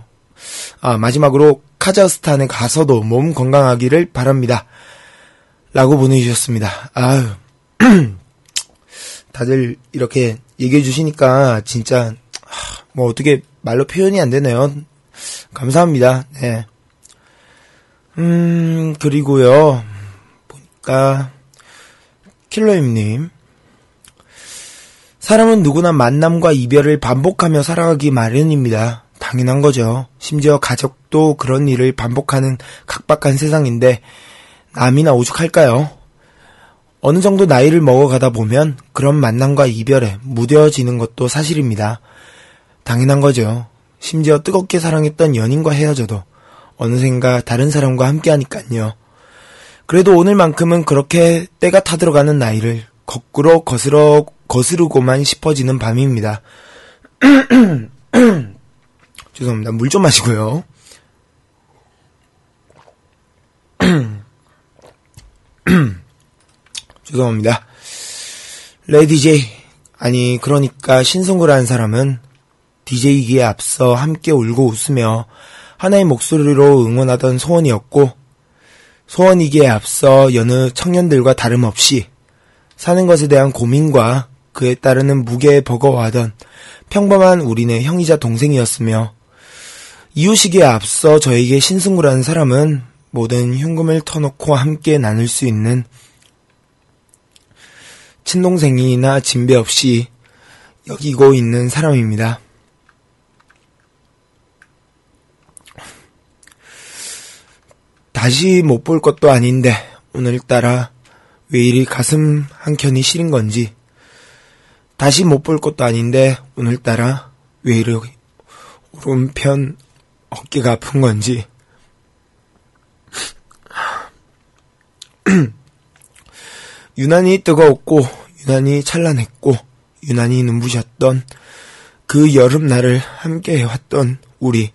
아, 마지막으로 카자흐스탄에 가서도 몸 건강하기를 바랍니다. 라고 보내주셨습니다. 아유. 다들 이렇게 얘기해 주시니까 진짜 하, 뭐 어떻게 말로 표현이 안 되네요. 감사합니다. 네. 음, 그리고요. 보니까 킬러임 님 사람은 누구나 만남과 이별을 반복하며 살아가기 마련입니다. 당연한 거죠. 심지어 가족도 그런 일을 반복하는 각박한 세상인데 남이나 오죽할까요? 어느 정도 나이를 먹어가다 보면 그런 만남과 이별에 무뎌지는 것도 사실입니다. 당연한 거죠. 심지어 뜨겁게 사랑했던 연인과 헤어져도 어느샌가 다른 사람과 함께 하니깐요. 그래도 오늘만큼은 그렇게 때가 타들어가는 나이를 거꾸로 거스러, 거스르고만 싶어지는 밤입니다. 죄송합니다. 물 좀 마시고요. 죄송합니다. 레디 제이 아니 그러니까 신승구라는 사람은 DJ이기에 앞서 함께 울고 웃으며 하나의 목소리로 응원하던 소원이었고 소원이기에 앞서 여느 청년들과 다름없이 사는 것에 대한 고민과 그에 따르는 무게에 버거워하던 평범한 우리네 형이자 동생이었으며 이웃이기에 앞서 저에게 신승구라는 사람은 모든 흉금을 터놓고 함께 나눌 수 있는 친동생이나 진배 없이 여기고 있는 사람입니다. 다시 못 볼 것도 아닌데 오늘따라 왜 이리 가슴 한켠이 시린 건지 다시 못 볼 것도 아닌데 오늘따라 왜 이리 오른편 어깨가 아픈 건지 유난히 뜨거웠고 유난히 찬란했고 유난히 눈부셨던 그 여름날을 함께 해왔던 우리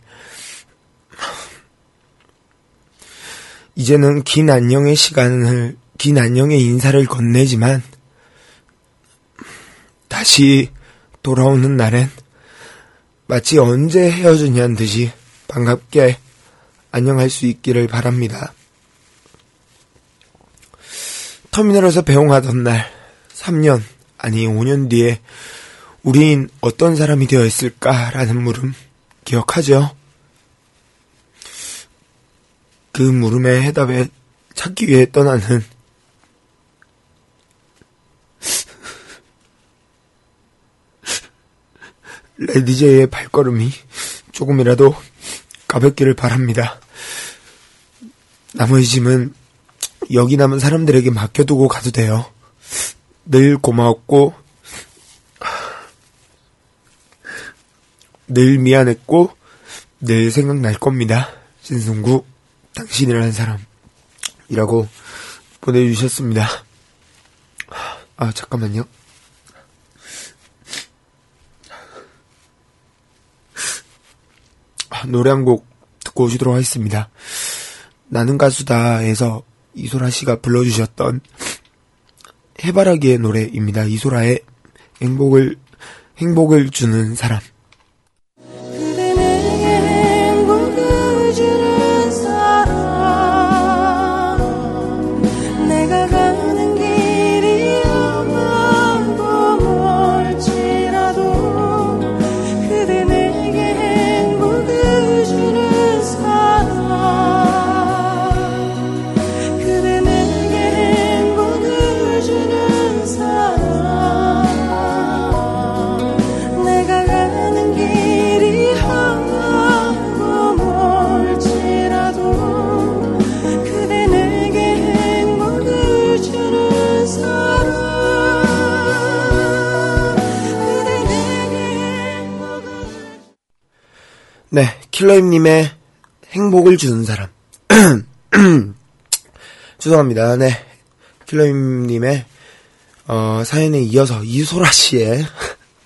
이제는 긴 안녕의 시간을 긴 안녕의 인사를 건네지만 다시 돌아오는 날엔 마치 언제 헤어졌냐는 듯이 반갑게 안녕할 수 있기를 바랍니다. 터미널에서 배웅하던 날, 3년, 아니 5년 뒤에 우린 어떤 사람이 되어 있을까라는 물음 기억하죠? 그 물음의 해답에 찾기 위해 떠나는 레디제이의 발걸음이 조금이라도 가볍기를 바랍니다. 나머지 짐은 여기 남은 사람들에게 맡겨두고 가도 돼요. 늘 고마웠고, 늘 미안했고, 늘 생각날 겁니다. 신승구, 당신이라는 사람이라고 보내주셨습니다. 아, 잠깐만요. 아, 노래 한 곡 듣고 오시도록 하겠습니다. 나는 가수다에서 이소라 씨가 불러주셨던 해바라기의 노래입니다. 이소라의 행복을 행복을 주는 사람. 킬러임님의 행복을 주는 사람. 죄송합니다. 네, 킬러임님의 어, 사연에 이어서 이소라 씨의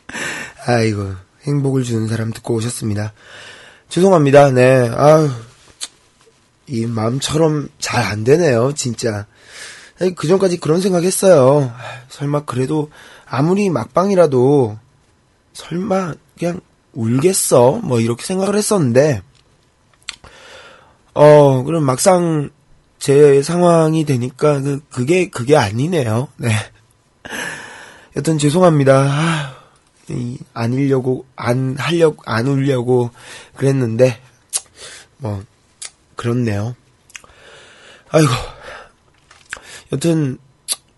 아이고 행복을 주는 사람 듣고 오셨습니다. 죄송합니다. 네, 아유 이 마음처럼 잘 안 되네요, 진짜. 그 전까지 그런 생각 했어요. 아, 설마 그래도 아무리 막방이라도 설마 그냥 울겠어? 뭐 이렇게 생각을 했었는데 어 그럼 막상 제 상황이 되니까 그 그게 그게 아니네요. 네. 여튼 죄송합니다. 아, 이, 안 울려고 안 하려고 안 울려고 그랬는데 뭐 그렇네요. 아이고 여튼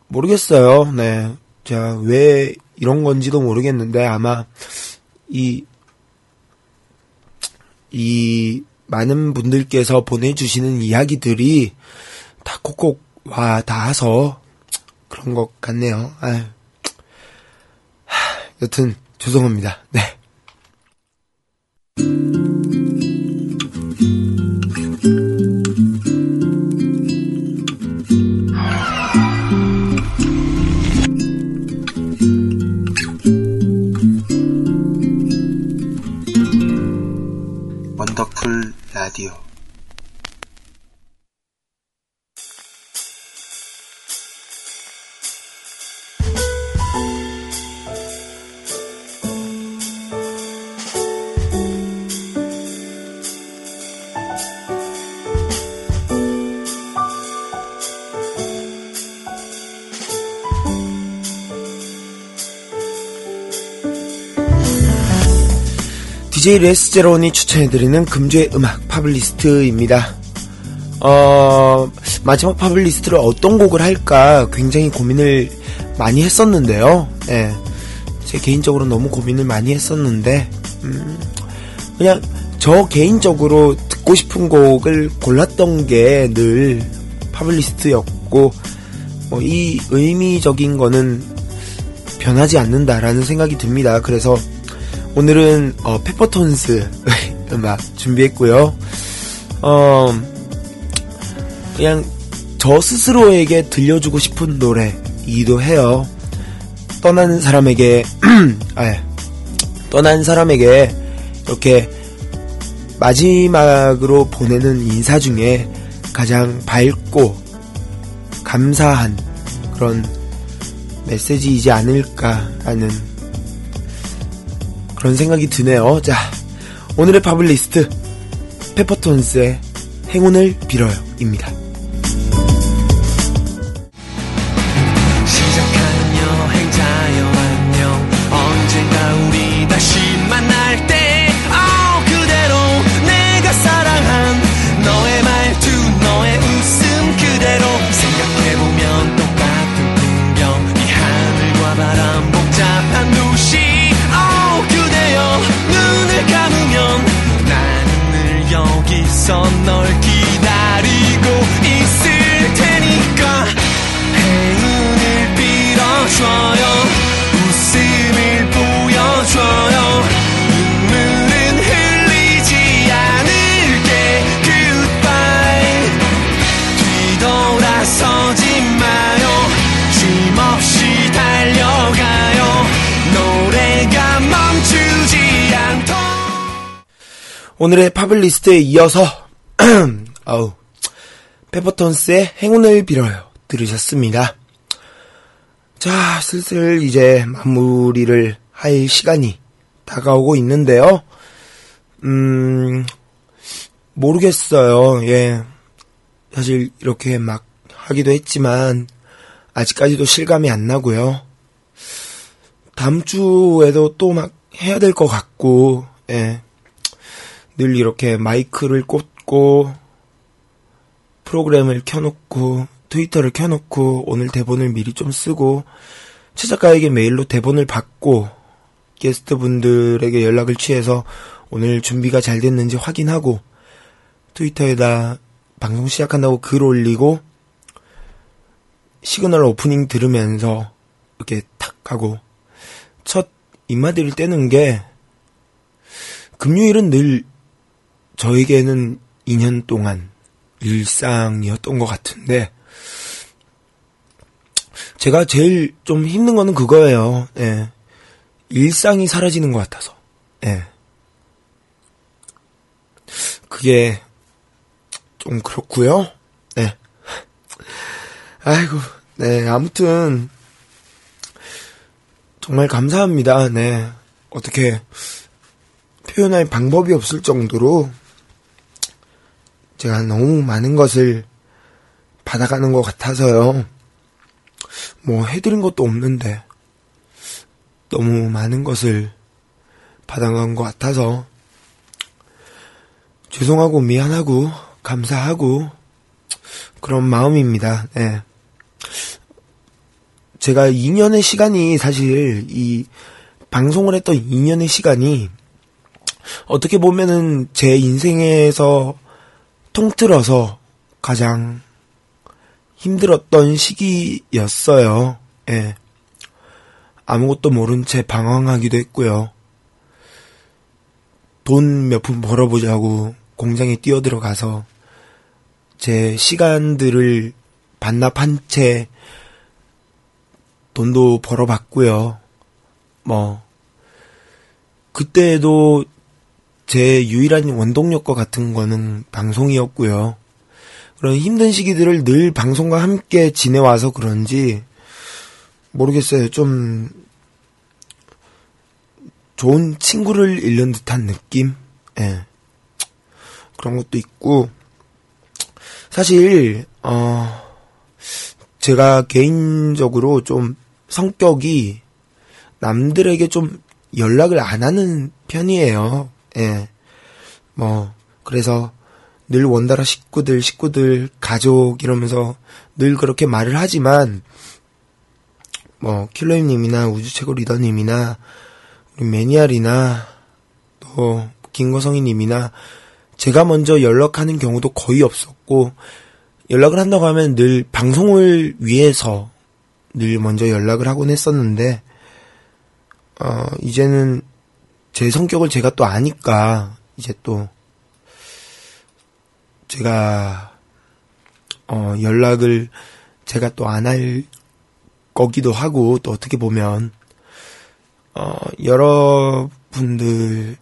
모르겠어요. 네. 제가 왜 이런 건지도 모르겠는데 아마 이, 이 많은 분들께서 보내주시는 이야기들이 다 콕콕 와 닿아서 그런 것 같네요. 아유. 하, 여튼 죄송합니다. 네. 원 DJ 레스제론이 추천해드리는 금주의 음악 팝리스트입니다. 어, 마지막 팝리스트를 어떤 곡을 할까 굉장히 고민을 많이 했었는데요. 예. 제 개인적으로 너무 고민을 많이 했었는데, 음, 그냥 저 개인적으로 듣고 싶은 곡을 골랐던 게 늘 팝리스트였고, 뭐, 이 의미적인 거는 변하지 않는다라는 생각이 듭니다. 그래서 오늘은 어, 페퍼톤스 음악 준비했고요. 어, 그냥 저 스스로에게 들려주고 싶은 노래이기도 해요. 떠나는 사람에게 아, 떠난 사람에게 이렇게 마지막으로 보내는 인사 중에 가장 밝고 감사한 그런 메시지이지 않을까라는 그런 생각이 드네요. 자, 오늘의 파블리스트 페퍼톤스의 행운을 빌어요입니다. 오늘의 파블리스트에 이어서 아우 페퍼톤스의 행운을 빌어요 들으셨습니다. 자 슬슬 이제 마무리를 할 시간이 다가오고 있는데요. 음 모르겠어요. 예 사실 이렇게 막 하기도 했지만 아직까지도 실감이 안 나고요. 다음 주에도 또 막 해야 될 것 같고 예. 늘 이렇게 마이크를 꽂고 프로그램을 켜놓고 트위터를 켜놓고 오늘 대본을 미리 좀 쓰고 최 작가에게 메일로 대본을 받고 게스트 분들에게 연락을 취해서 오늘 준비가 잘 됐는지 확인하고 트위터에다 방송 시작한다고 글 올리고 시그널 오프닝 들으면서 이렇게 탁 하고 첫 입마디를 떼는 게 금요일은 늘 저에게는 2년 동안 일상이었던 것 같은데, 제가 제일 좀 힘든 거는 그거예요. 예. 일상이 사라지는 것 같아서. 예. 그게 좀 그렇고요. 네. 아이고, 네. 아무튼 정말 감사합니다. 네. 어떻게 표현할 방법이 없을 정도로 제가 너무 많은 것을 받아가는 것 같아서요. 뭐 해드린 것도 없는데 너무 많은 것을 받아간 것 같아서 죄송하고 미안하고 감사하고 그런 마음입니다. 네. 제가 2년의 시간이 사실 이 방송을 했던 2년의 시간이 어떻게 보면은 제 인생에서 통틀어서 가장 힘들었던 시기였어요. 예. 아무것도 모른 채 방황하기도 했고요. 돈 몇 푼 벌어보자고 공장에 뛰어들어가서 제 시간들을 반납한 채 돈도 벌어봤고요. 뭐, 그때도 제 유일한 원동력과 같은 거는 방송이었고요. 그런 힘든 시기들을 늘 방송과 함께 지내와서 그런지 모르겠어요. 좀 좋은 친구를 잃는 듯한 느낌? 예. 그런 것도 있고 사실 어 제가 개인적으로 좀 성격이 남들에게 좀 연락을 안 하는 편이에요. 예. 뭐, 그래서 늘 원달아 식구들, 식구들, 가족 이러면서 늘 그렇게 말을 하지만, 뭐, 킬러님이나 우주최고 리더님이나, 우리 매니알이나, 또, 김거성이님이나, 제가 먼저 연락하는 경우도 거의 없었고, 연락을 한다고 하면 늘 방송을 위해서 늘 먼저 연락을 하곤 했었는데, 어, 이제는 제 성격을 제가 또 아니까, 이제 또, 제가, 어, 연락을 제가 또 안 할 거기도 하고, 또 어떻게 보면, 어, 여러분들과도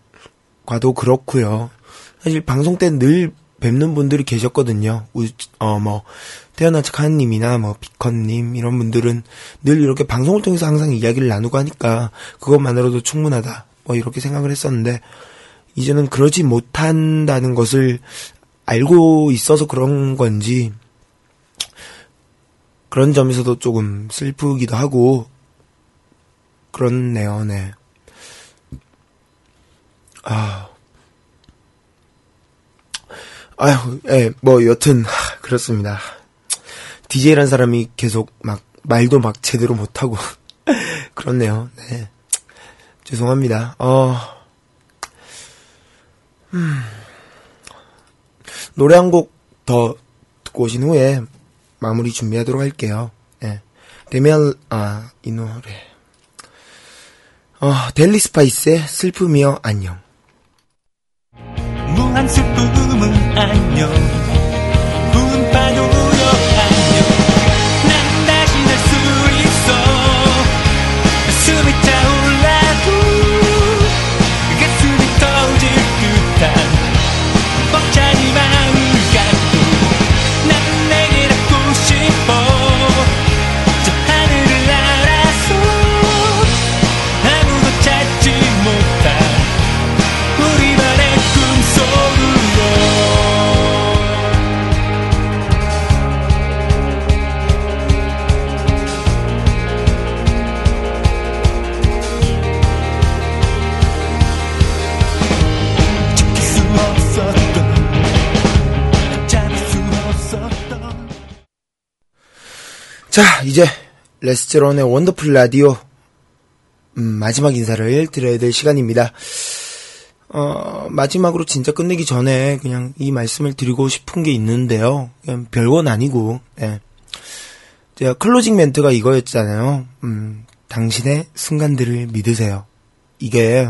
그렇고요 사실 방송 때 늘 뵙는 분들이 계셨거든요. 우, 어, 뭐, 태어난 척 하느님이나 뭐, 비컨님, 이런 분들은 늘 이렇게 방송을 통해서 항상 이야기를 나누고 하니까, 그것만으로도 충분하다. 뭐 이렇게 생각을 했었는데 이제는 그러지 못한다는 것을 알고 있어서 그런 건지 그런 점에서도 조금 슬프기도 하고 그렇네요. 네. 아. 아휴, 예, 뭐, 여튼, 하, 그렇습니다. DJ란 사람이 계속 막, 말도 막 제대로 못하고, 그렇네요. 네. 죄송합니다. 어, 음, 노래 한 곡 더 듣고 오신 후에 마무리 준비하도록 할게요. 예. 데미안, 아, 이 노래. 어, 델리 스파이스의 슬픔이여 안녕. 무한 슬픔은 안녕 자, 이제 레스제로원의 원더풀 라디오 음, 마지막 인사를 드려야 될 시간입니다. 어, 마지막으로 진짜 끝내기 전에 그냥 이 말씀을 드리고 싶은 게 있는데요. 그냥 별건 아니고, 예. 제가 closing 멘트가 이거였잖아요. 음, 당신의 순간들을 믿으세요. 이게,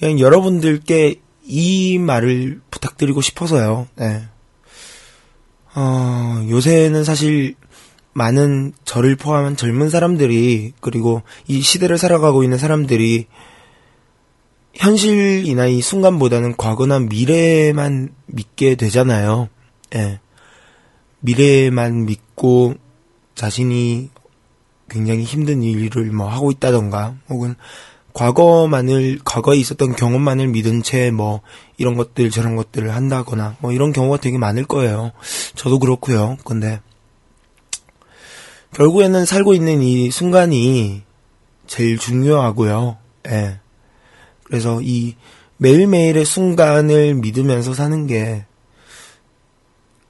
그냥 여러분들께 이 말을 부탁드리고 싶어서요. 예. 어, 요새는 사실 많은 저를 포함한 젊은 사람들이 그리고 이 시대를 살아가고 있는 사람들이 현실이나 이 순간보다는 과거나 미래만 믿게 되잖아요. 예. 미래만 믿고 자신이 굉장히 힘든 일을 뭐 하고 있다던가 혹은 과거만을 과거에 있었던 경험만을 믿은 채 뭐 이런 것들 저런 것들을 한다거나 뭐 이런 경우가 되게 많을 거예요. 저도 그렇고요. 근데 결국에는 살고 있는 이 순간이 제일 중요하고요. 예. 그래서 이 매일매일의 순간을 믿으면서 사는 게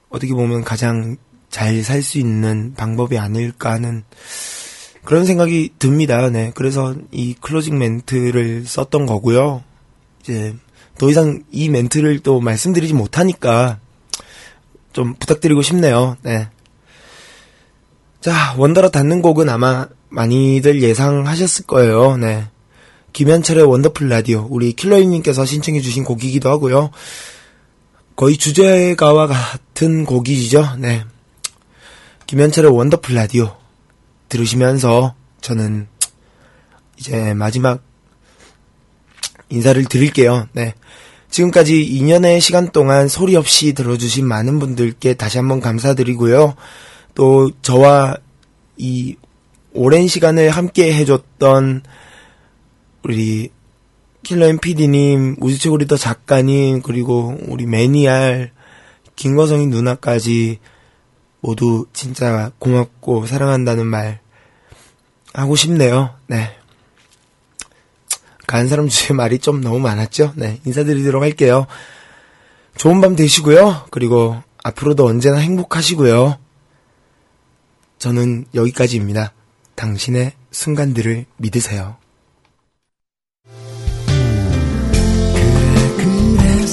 어떻게 보면 가장 잘 살 수 있는 방법이 아닐까 하는 그런 생각이 듭니다. 네. 그래서 이 클로징 멘트를 썼던 거고요. 이제 더 이상 이 멘트를 또 말씀드리지 못하니까 좀 부탁드리고 싶네요. 네. 자, 원더라 닫는 곡은 아마 많이들 예상하셨을 거예요. 네. 김현철의 원더풀 라디오. 우리 킬러님께서 신청해주신 곡이기도 하고요. 거의 주제가와 같은 곡이죠. 네. 김현철의 원더풀 라디오. 들으시면서 저는 이제 마지막 인사를 드릴게요. 네. 지금까지 2년의 시간 동안 소리 없이 들어주신 많은 분들께 다시 한번 감사드리고요. 또 저와 이 오랜 시간을 함께 해줬던 우리 킬러 MPD님, 우주최고 리더 작가님, 그리고 우리 매니알, 김거성이 누나까지 모두 진짜 고맙고 사랑한다는 말 하고 싶네요. 네. 가는 사람 주제 말이 좀 너무 많았죠? 네. 인사드리도록 할게요. 좋은 밤 되시고요. 그리고 앞으로도 언제나 행복하시고요. 저는 여기까지입니다. 당신의 순간들을 믿으세요. 그래,